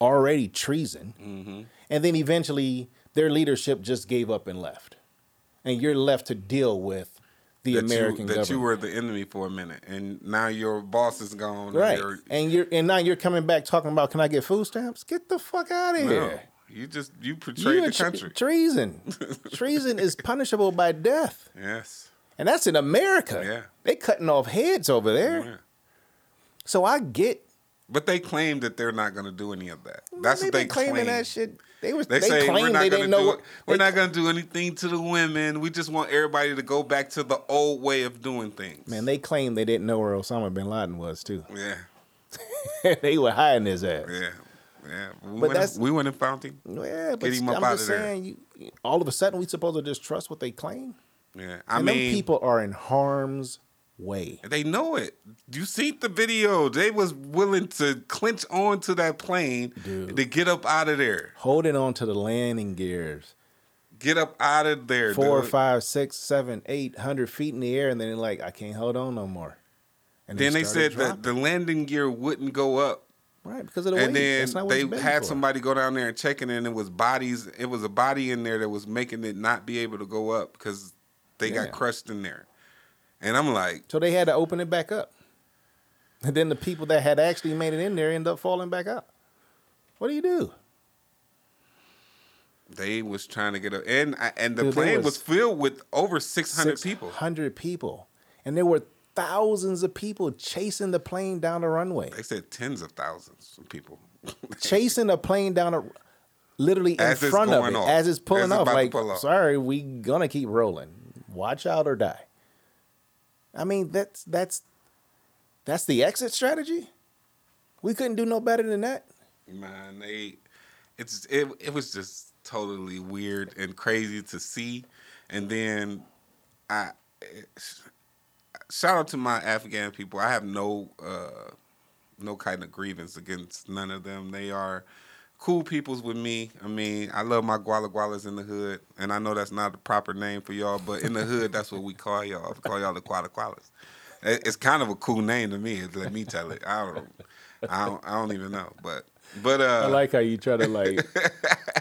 already treason, Mm-hmm. and then eventually their leadership just gave up and left, and you're left to deal with the that American you, that government. you were the enemy for a minute, and now your boss is gone. and right, you're- and you're and now you're coming back talking about can I get food stamps? Get the fuck out of no, here! you just you You betrayed the tre- country. treason. treason is punishable by death, yes. and that's in America. Yeah. they cutting off heads over there. Yeah. So I get. But they claim that they're not going to do any of that. That's they what they been claiming claim. that shit. They was They, they, say we're not going to do what. We're they not going to do anything to the women. We just want everybody to go back to the old way of doing things. Man, they claim they didn't know where Osama bin Laden was too. yeah, they were hiding his ass. yeah, yeah. We But went, that's- in, we went in found him. Yeah, but Get him up I'm outta just there. saying, you, all of a sudden we supposed to just trust what they claim. Yeah, I and mean, them people are in harm's way. they know it. You see the video? They was willing to clinch onto that plane Dude. to get up out of there. Holding on to the landing gears, Get up out of there. four, dude. five, six, seven, eight hundred feet in the air, and then like, I can't hold on no more. And Then they said that the landing gear wouldn't go up. right because of the and weight. then That's not what they had for. somebody go down there and check it, and it was bodies. It was a body in there that was making it not be able to go up because they Yeah. got crushed in there. And I'm like, So they had to open it back up. And then the people that had actually made it in there end up falling back out. What do you do? they was trying to get up, and and the Dude, plane was was, filled with over 600 people. Hundred people, and there were thousands of people chasing the plane down the runway, They said tens of thousands of people. chasing a plane down a, literally in As it's front of it off. as it's As pulling it's off. Like, pull off. sorry, we gonna keep rolling. Watch out or die. I mean, that's that's that's the exit strategy. We couldn't do no better than that. Man, they, it's it. It was just totally weird and crazy to see, and then I. Shout out to my Afghan people. I have no uh, no kind of grievance against none of them. They are cool peoples with me. I mean, I love my guala gualas in the hood, and I know that's not the proper name for y'all, but in the hood, that's what we call y'all. We call y'all the guala gualas. It- It's kind of a cool name to me. Let me tell it. I don't, I don't, I don't even know, but, but uh, I like how you try to like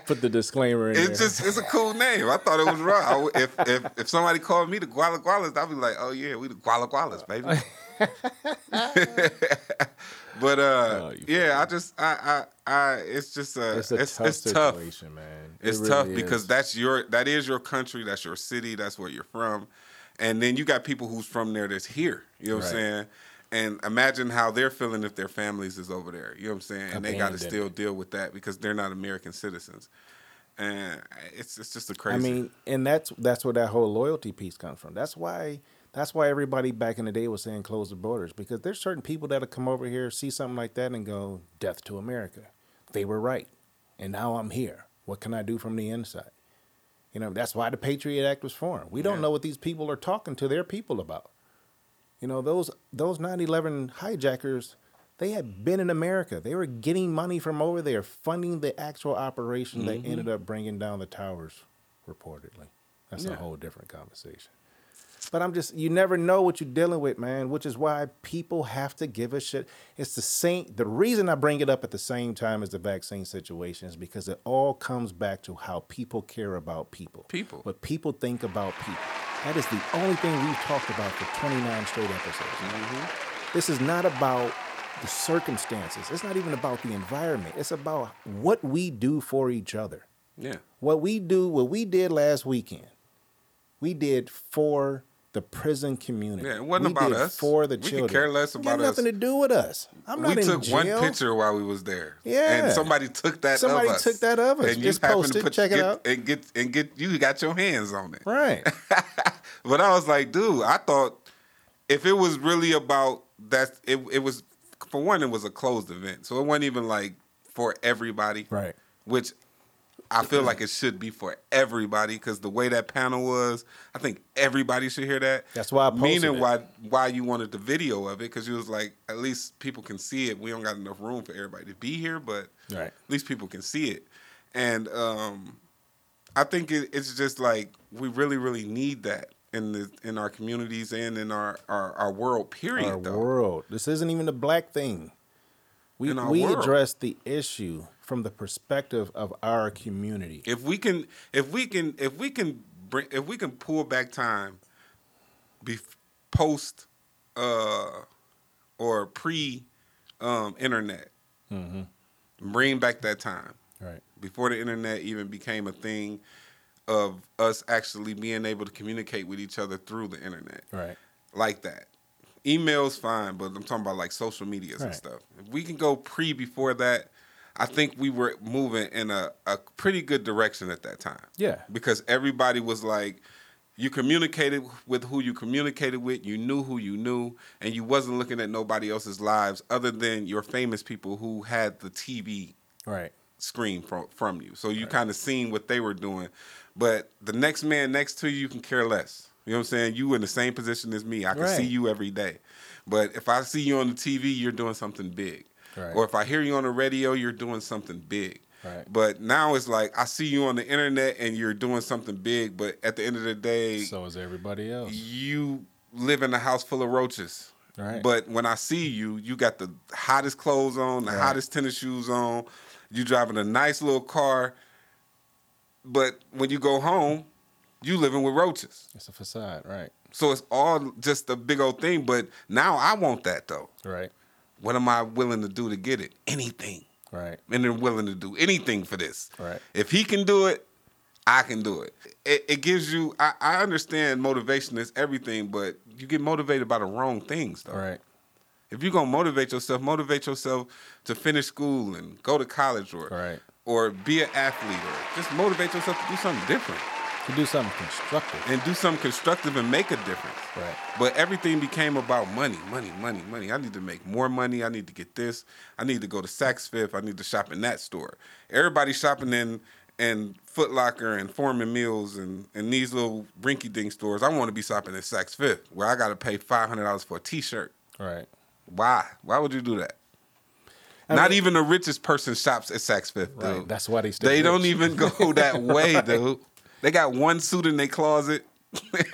put the disclaimer in it's there. just it's a cool name. I thought it was wrong. I if if if somebody called me the Guala Gualas, I'd be like, oh yeah, we the Guala Gualas, baby. but uh, you yeah, I just I I, I it's just uh, it's a it's tough it's tough. man. It It's really tough because is. that's your that is your country, that's your city, that's where you're from, and then you got people who's from there that's here. You know what I'm saying? And imagine how they're feeling if their families is over there. You know what I'm saying? And they got to still deal with that because they're not American citizens. And it's it's just a crazy. I mean, and that's that's where that whole loyalty piece comes from. That's why that's why everybody back in the day was saying close the borders because there's certain people that'll come over here, see something like that, and go death to America. They were right, and now I'm here. What can I do from the inside? You know, that's why the Patriot Act was formed. We don't Yeah. know what these people are talking to their people about. You know, those those 9/11 hijackers, they had been in America. They were getting money from over there, funding the actual operation that mm-hmm. ended up bringing down the towers, reportedly. That's a whole different conversation. But I'm just, you never know what you're dealing with, man, which is why people have to give a shit. It's the same, the reason I bring it up at the same time as the vaccine situation is because it all comes back to how people care about people. People. What people think about people. That is the only thing we've talked about for 29 straight episodes. Mm-hmm. This is not about the circumstances. It's not even about the environment. It's about what we do for each other. yeah, What we do, what we did last weekend, we did for the prison community. Yeah, it wasn't we about us. For the We could children. care less It about got nothing us. to do with us. I'm we not in took jail. one picture while we was there. Yeah. and somebody took that. Somebody of us. took that of us. And Just happened post it, check it out. and get and get you got your hands on it. Right. But I was like, dude, I thought if it was really about that, it it was for one, it was a closed event, so it wasn't even like for everybody. Right. Which I feel like it should be for everybody because the way that panel was, I think everybody should hear that. That's why I posted Meaning it. why why you wanted the video of it because you was like, at least people can see it. We don't got enough room for everybody to be here, but Right. at least people can see it. And um, I think it, it's just like we really, really need that in the in our communities and in our our, our world. Period. Our though. world. This isn't even a black thing. We we world. address the issue from the perspective of our community. If we can, if we can, if we can bring, if we can pull back time, be post, uh, or pre, um, internet, Mm-hmm. bring back that time Right. before the internet even became a thing of us actually being able to communicate with each other through the internet. Right. like that. Email's fine, but I'm talking about like social medias and stuff. If we can go pre before that, I think we were moving in a, a pretty good direction at that time. Yeah. Because everybody was like, you communicated with who you communicated with, you knew who you knew, and you wasn't looking at nobody else's lives other than your famous people who had the TV Right. screen from from you. So you kind of seen what they were doing. But the next man next to you, you can care less. You know what I'm saying? You in the same position as me. I can see you every day. But if I see you on the TV, you're doing something big. Right. Or if I hear you on the radio, you're doing something big. Right. But now it's like I see you on the internet and you're doing something big, but at the end of the day, So is everybody else. you live in a house full of roaches. Right. But when I see you, you got the hottest clothes on, the Right. hottest tennis shoes on. You driving a nice little car. But when you go home, you living with roaches. It's a facade. Right. So it's all just a big old thing. But now I want that though. Right. What am I willing to do to get it? Anything. Right. And they're willing to do anything for this. Right. If he can do it, I can do it. It, it gives you. I, I understand motivation is everything, but you get motivated by the wrong things, though. Right. If you're gonna motivate yourself, motivate yourself to finish school and go to college, or Right. or be an athlete, or just motivate yourself to do something different To do something constructive. and do something constructive and make a difference. Right. But everything became about money, money, money, money. I need to make more money. I need to get this. I need to go to Saks Fifth. I need to shop in that store. Everybody shopping in and Foot Locker and Forman Mills and, and these little rinky dink stores. I want to be shopping at Saks Fifth, where I got to pay five hundred dollars for a T-shirt. Right. Why? Why would you do that? Not mean- even the richest person shops at Saks Fifth, dude. Right. That's why they still They don't even go that way, dude. They got one suit in their closet.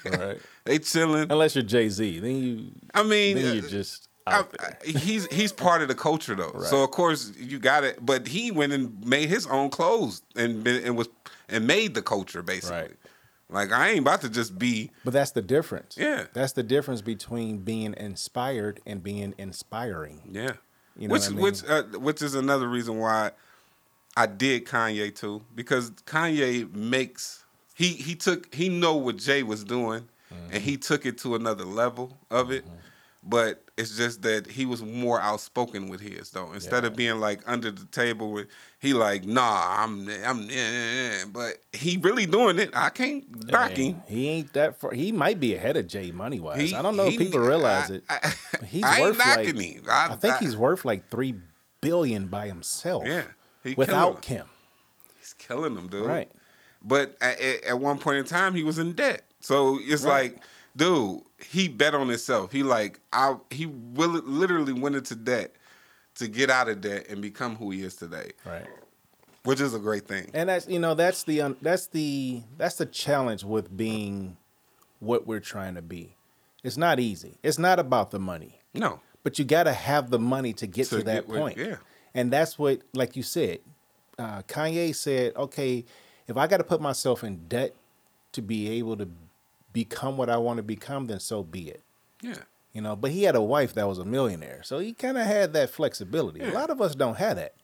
Right. they chilling. Unless you're Jay Z, then you I mean, then you uh, just I. I- he's he's part of the culture though. So of course you got it. But he went and made his own clothes and been, and was and made the culture basically. Right. Like I ain't about to just be. But that's the difference. Yeah. That's the difference between being inspired and being inspiring. Yeah. You know which what I mean? which uh, which is another reason why I did Kanye too because Kanye makes he he took he know what Jay was doing Mm-hmm. and he took it to another level of it. But it's just that he was more outspoken with his though. Instead of being like under the table with he like, nah, I'm I'm eh, eh, eh," but he really doing it. I can't knock And him. He ain't that far. He might be ahead of Jay money wise. I don't know he- if people realize I- it. I- but he's I worth like him. I- I, think I- he's worth like three billion by himself. Yeah, without it. Kim. He's killing them, dude. Right. But at, at- one point in time, he was in debt. So it's Right. like, dude, he bet on himself. He like, I he will literally went into debt to get out of debt and become who he is today, Right. which is a great thing. And that's you know that's the un, that's the that's the challenge with being what we're trying to be. It's not easy. It's not about the money. No, but you got to have the money to get To to, that get with- point. yeah. and that's what, like you said, uh, Kanye said, "Okay, if I got to put myself in debt to be able to become what I want to become, then so be it." yeah, You know, but he had a wife that was a millionaire, so he kind of had that flexibility. Yeah. A lot of us don't have that.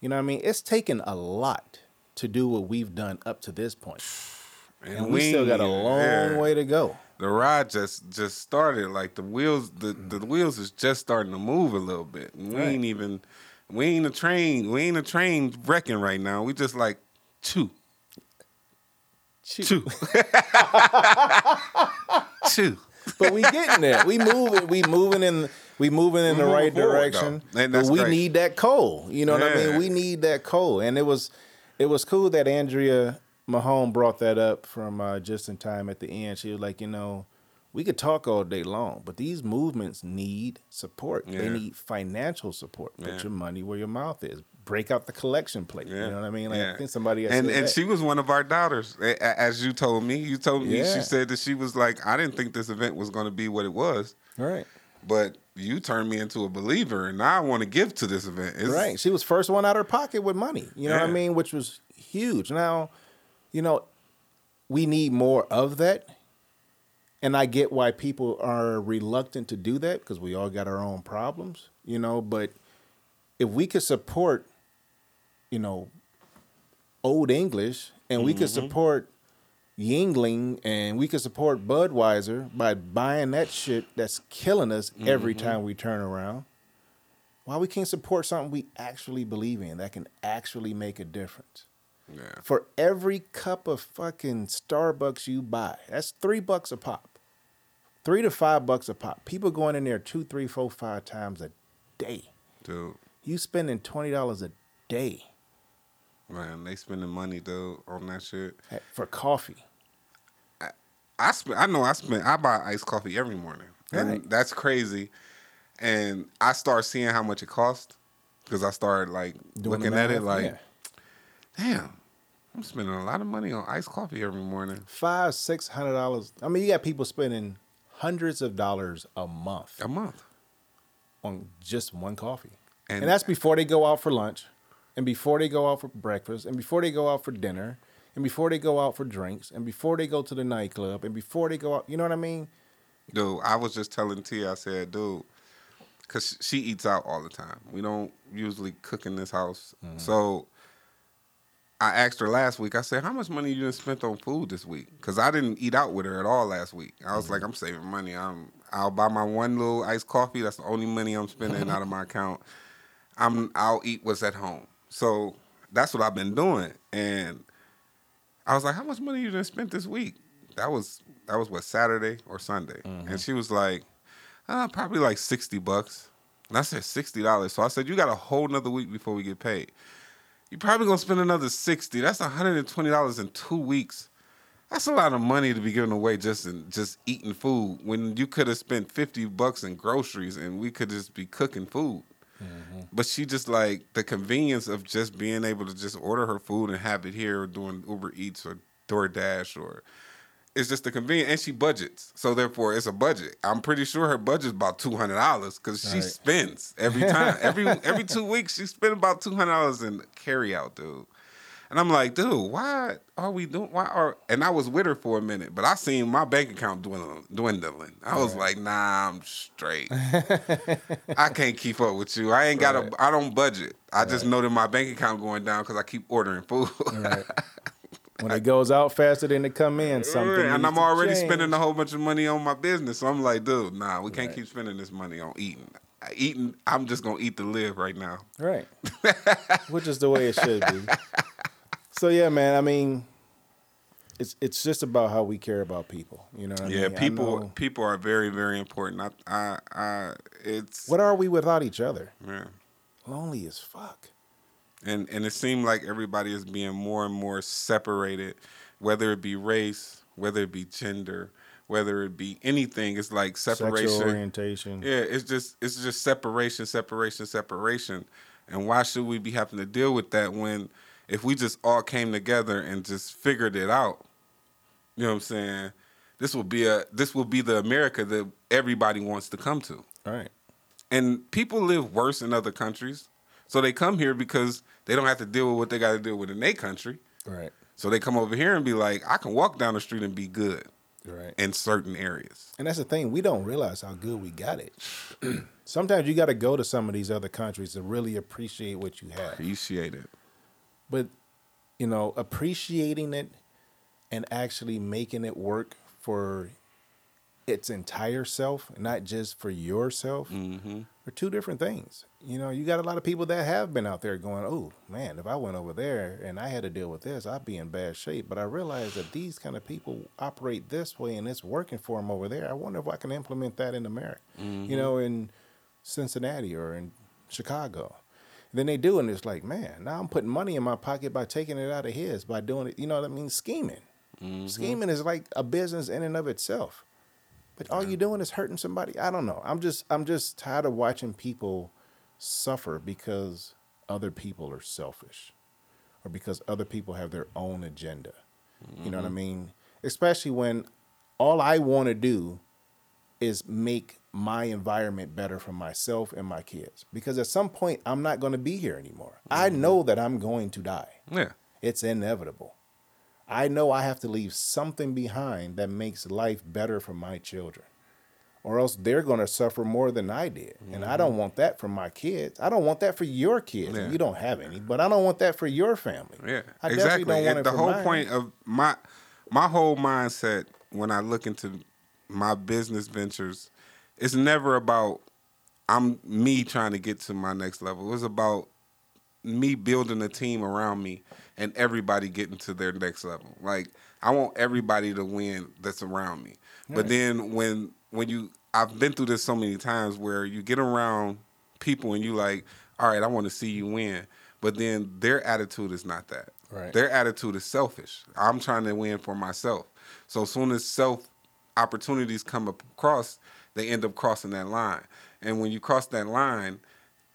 You know, what I mean, it's taken a lot to do what we've done up to this point. point, and we, still got a long yeah. way to go. The ride just just started. Like the wheels, the, the wheels is just starting to move a little bit. And we Right. ain't even, we ain't a train. We ain't a train wrecking right now. We just like chew, chew, chew. but we getting there. We moving. We moving in. We moving in We the moving right forward, direction. though. And but we great. need that coal. You know what I mean? We need that coal. And it was, it was cool that Andrea Mahone brought that up from uh, just in time at the end. She was like, you know, we could talk all day long, but these movements need support. They need financial support. Put Yeah. your money where your mouth is. Break out the collection plate. You know what I mean? Like, Yeah. I think somebody and and that. she was one of our daughters, as you told me. You told me Yeah. she said that she was like, I didn't think this event was going to be what it was, right. but you turned me into a believer, and now I want to give to this event. It's- Right. She was first one out of her pocket with money. You know what I mean? Which was huge. Now, you know, we need more of that. And I get why people are reluctant to do that because we all got our own problems, you know. But if we could support, you know, Old English and we could mm-hmm. support Yuengling and we could support Budweiser by buying that shit that's killing us every mm-hmm. time we turn around, why we can't support something we actually believe in that can actually make a difference? Yeah. For every cup of fucking Starbucks you buy, that's three bucks a pop. Three to five bucks a pop. People going in there two, three, four, five times a day. Dude, You spending twenty dollars a day man, they spending money, though on that shit. for coffee. I spend. I know. I spend. I buy iced coffee every morning, and Right. that's crazy. And I start seeing how much it costs because I started like Doing looking at it like, yeah. damn, I'm spending a lot of money on iced coffee every morning. five, six hundred dollars. I mean, you got people spending hundreds of dollars a month A month. on just one coffee, and, And- that's before they go out for lunch, and before they go out for breakfast, and before they go out for dinner, and before they go out for drinks, and before they go to the nightclub, and before they go out. You know what I mean? Dude, I was just telling Tia, I said, dude, because she eats out all the time. We don't usually cook in this house. Mm-hmm. So I asked her last week, I said, how much money you done spent on food this week? Because I didn't eat out with her at all last week. I was like, Mm-hmm. I'm saving money. I'm, I'll buy my one little iced coffee. That's the only money I'm spending out of my account. I'm, I'll eat what's at home. So that's what I've been doing. And I was like, "How much money you done spent this week?" That was that was what Saturday or Sunday, and she was like, uh, "Probably like sixty bucks." And I said sixty dollars. So I said, "You got a whole nother week before we get paid. You probably gonna spend another sixty. That's one hundred and twenty dollars in two weeks. That's a lot of money to be giving away just in just eating food when you could have spent fifty bucks in groceries and we could just be cooking food." Mm-hmm. But she just like the convenience of just being able to just order her food and have it here or doing Uber Eats or DoorDash or it's just the convenience and she budgets. So therefore it's a budget. I'm pretty sure her budget's about two hundred dollars because she Right. spends every time. every every two weeks she spends about two hundred dollars in carry out, dude. And I'm like, dude, why are we doing? Why are? And I was with her for a minute, but I seen my bank account dwindling. dwindling. I was like, nah, I'm straight. I can't keep up with you. I ain't got Right. a. I don't budget. I just know that my bank account going down because I keep ordering food. Right. when it goes out faster than it come in, something. and I'm already change. spending a whole bunch of money on my business. So I'm like, dude, nah, we can't Right. keep spending this money on eating. Eating, I'm just gonna eat to live right now. Right. Which is the way it should be. So yeah, man. I mean, it's it's just about how we care about people. You know what I Yeah, mean? People people are very very important. I I, I it's What are we without each other? yeah. Lonely as fuck. and and it seemed like everybody is being more and more separated, whether it be race, whether it be gender, whether it be anything. It's like separation. Sexual orientation. Yeah, it's just it's just separation, separation, separation. And why should we be having to deal with that when if we just all came together and just figured it out? You know what I'm saying? This will be a this will be the America that everybody wants to come to. Right. And people live worse in other countries. So they come here because they don't have to deal with what they got to deal with in their country. Right. So they come over here and be like, I can walk down the street and be good Right. in certain areas. And that's the thing, we don't realize how good we got it. Sometimes you got to go to some of these other countries to really appreciate what you have. Appreciate it. But, you know, appreciating it and actually making it work for its entire self, not just for yourself, Mm-hmm. are two different things. You know, you got a lot of people that have been out there going, oh, man, if I went over there and I had to deal with this, I'd be in bad shape. But I realized that these kind of people operate this way and it's working for them over there. I wonder if I can implement that in America, you know, in Cincinnati or in Chicago. Then they do, and it's like, man, now I'm putting money in my pocket by taking it out of his, by doing it. You know what I mean? Scheming. Mm-hmm. Scheming is like a business in and of itself. But all you're doing is hurting somebody. I don't know. I'm just I'm just tired of watching people suffer because other people are selfish or because other people have their own agenda. You know what I mm-hmm. mean? Especially when all I want to do is make my environment better for myself and my kids. Because at some point I'm not going to be here anymore. I know that I'm going to die. Yeah. It's inevitable. I know I have to leave something behind that makes life better for my children. Or else they're going to suffer more than I did. And I don't want that for my kids. I don't want that for your kids. Mm-hmm. Yeah. You don't have any, but I don't want that for your family. Yeah, I definitely exactly. don't want And it the whole mine. point of my my whole mindset when I look into my business ventures, it's never about I'm me trying to get to my next level. It's about me building a team around me and everybody getting to their next level. Like I want everybody to win that's around me. But then when when you I've been through this so many times where you get around people and you like, all right, I want to see you win. But then their attitude is not that. Right. Their attitude is selfish. I'm trying to win for myself. So as soon as self opportunities come across, they end up crossing that line. And when you cross that line,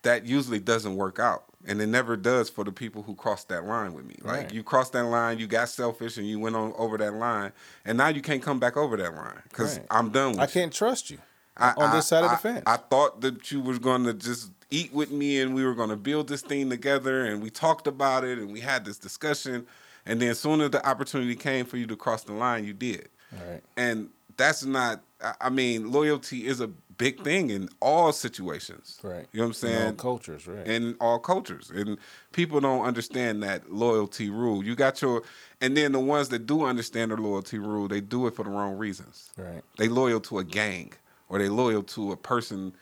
that usually doesn't work out. And it never does for the people who cross that line with me. Like you crossed that line, you got selfish, and you went on over that line, and now you can't come back over that line because Right. I'm done with I you. can't trust you I- on I- this side of the fence. I thought that you was going to just eat with me and we were going to build this thing together and we talked about it and we had this discussion. And then as soon as the opportunity came for you to cross the line, you did. Right. And that's not, I- I mean, loyalty is a big mm. thing in all situations. right. You know what I'm saying? In all cultures, right. in all cultures. And people don't understand that loyalty rule. You got your, and then the ones that do understand the loyalty rule, they do it for the wrong reasons. right. They loyal to a gang or they loyal to a person.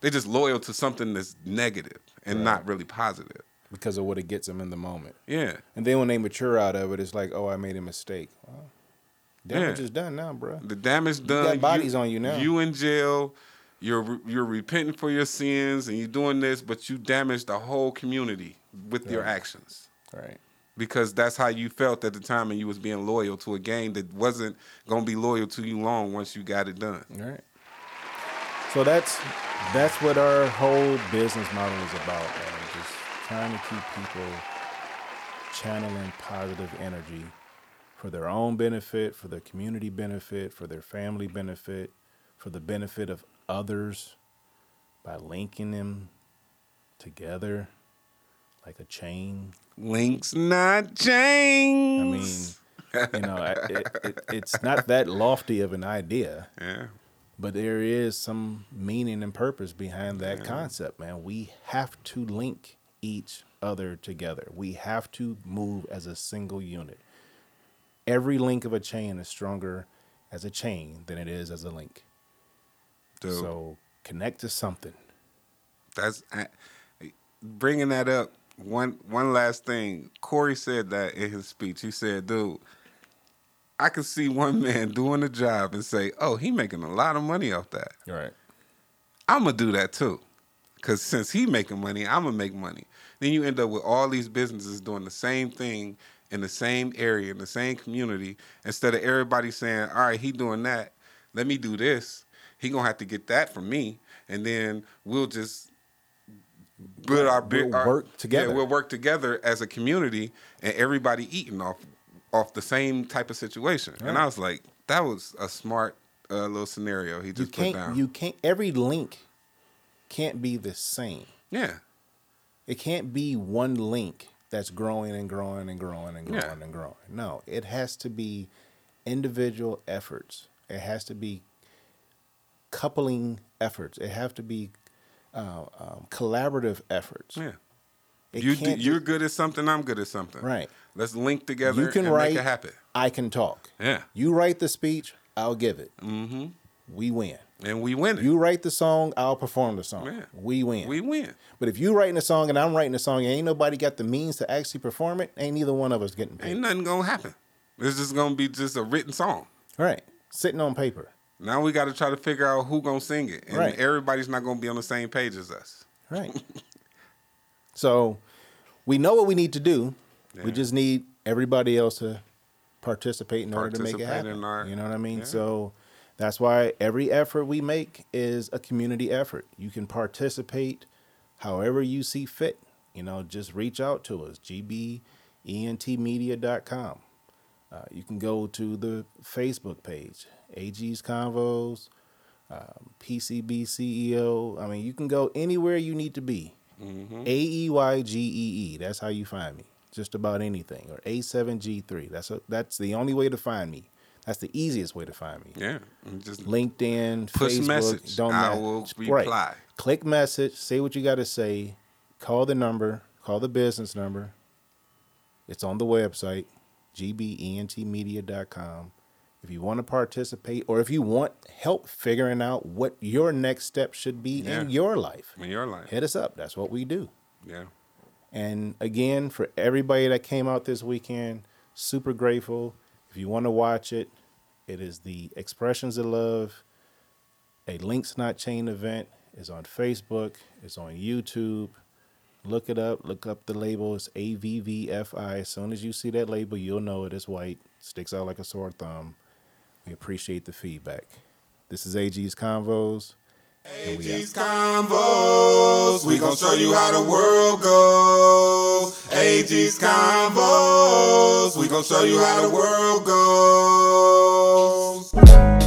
They just loyal to something that's negative and not really positive. Because of what it gets them in the moment. Yeah. And then when they mature out of it, it's like, oh, I made a mistake. Well, damage Yeah. is done now, bro. The damage done. You got bodies on you now. You in jail. You're you're repenting for your sins and you're doing this, but you damaged the whole community with your actions. Right. because that's how you felt at the time and you was being loyal to a game that wasn't going to be loyal to you long once you got it done. Right. So that's that's what our whole business model is about. Man. Just trying to keep people channeling positive energy for their own benefit, for their community benefit, for their family benefit, for the benefit of others by linking them together like a chain. Links not chains. I mean, you know, it, it, it's not that lofty of an idea, yeah. but there is some meaning and purpose behind that concept, man. We have to link each other together. We have to move as a single unit. Every link of a chain is stronger as a chain than it is as a link. Dude, So connect to something. that's I, bringing that up. One one last thing. Corey said that in his speech. He said, "Dude, I could see one man doing a job and say, "Oh, he making a lot of money off that." Right. I'm gonna do that too, because since he making money, I'm gonna make money. Then you end up with all these businesses doing the same thing in the same area in the same community. Instead of everybody saying, "All right, he doing that, let me do this." He gonna have to get that from me, and then we'll just build our big We'll our- work together. Yeah, we'll work together as a community, and everybody eating off off the same type of situation. And I was like, that was a smart uh, little scenario he You just put can't down. you can't every link can't be the same. yeah. It can't be one link that's growing and growing and growing and growing Yeah. and growing. No, it has to be individual efforts. It has to be coupling efforts. It have to be uh, um, collaborative efforts. Yeah. It you do, you're good at something. I'm good at something. Right. Let's link together You can and write. make it happen. I can talk. Yeah. You write the speech. I'll give it. Mm-hmm. We win. And we win it. You write the song. I'll perform the song. Yeah. We win. we win. But if you writing a song and I'm writing a song and ain't nobody got the means to actually perform it, ain't neither one of us getting paid. Ain't nothing gonna happen. It's just gonna be just a written song. Right. Sitting on paper. Now we got to try to figure out who gonna sing it, and Right. everybody's not gonna be on the same page as us. Right. so we know what we need to do. We just need everybody else to participate in order to make it happen. our- you know what I mean? yeah. So that's why every effort we make is a community effort. You can participate however you see fit. You know, just reach out to us, gbentmedia.com. Uh, you can go to the Facebook page, AG's Convos, um, PCB CEO. I mean, you can go anywhere you need to be. A E Y G E E. That's how you find me. Just about anything. Or A7G3. That's a, that's the only way to find me. That's the easiest way to find me. Yeah. Just LinkedIn, Push Facebook. message. Don't I will Right. reply. Click message. Say what you got to say. Call the number. Call the business number. It's on the website, gbentmedia.com. If you want to participate or if you want help figuring out what your next step should be in your life, in your life. hit us up. That's what we do. Yeah. And again, for everybody that came out this weekend, super grateful. If you want to watch it, it is the Expressions of Love, a Links Not Chain event. is on Facebook. It's on YouTube. Look it up. Look up the label. It's AVVFI. As soon as you see that label, you'll know it is white. Sticks out like a sore thumb. We appreciate the feedback. This is AG's Convos. AG's Convos, we gon' show you how the world goes convos, AG's convos. We gon' show you how the world goes.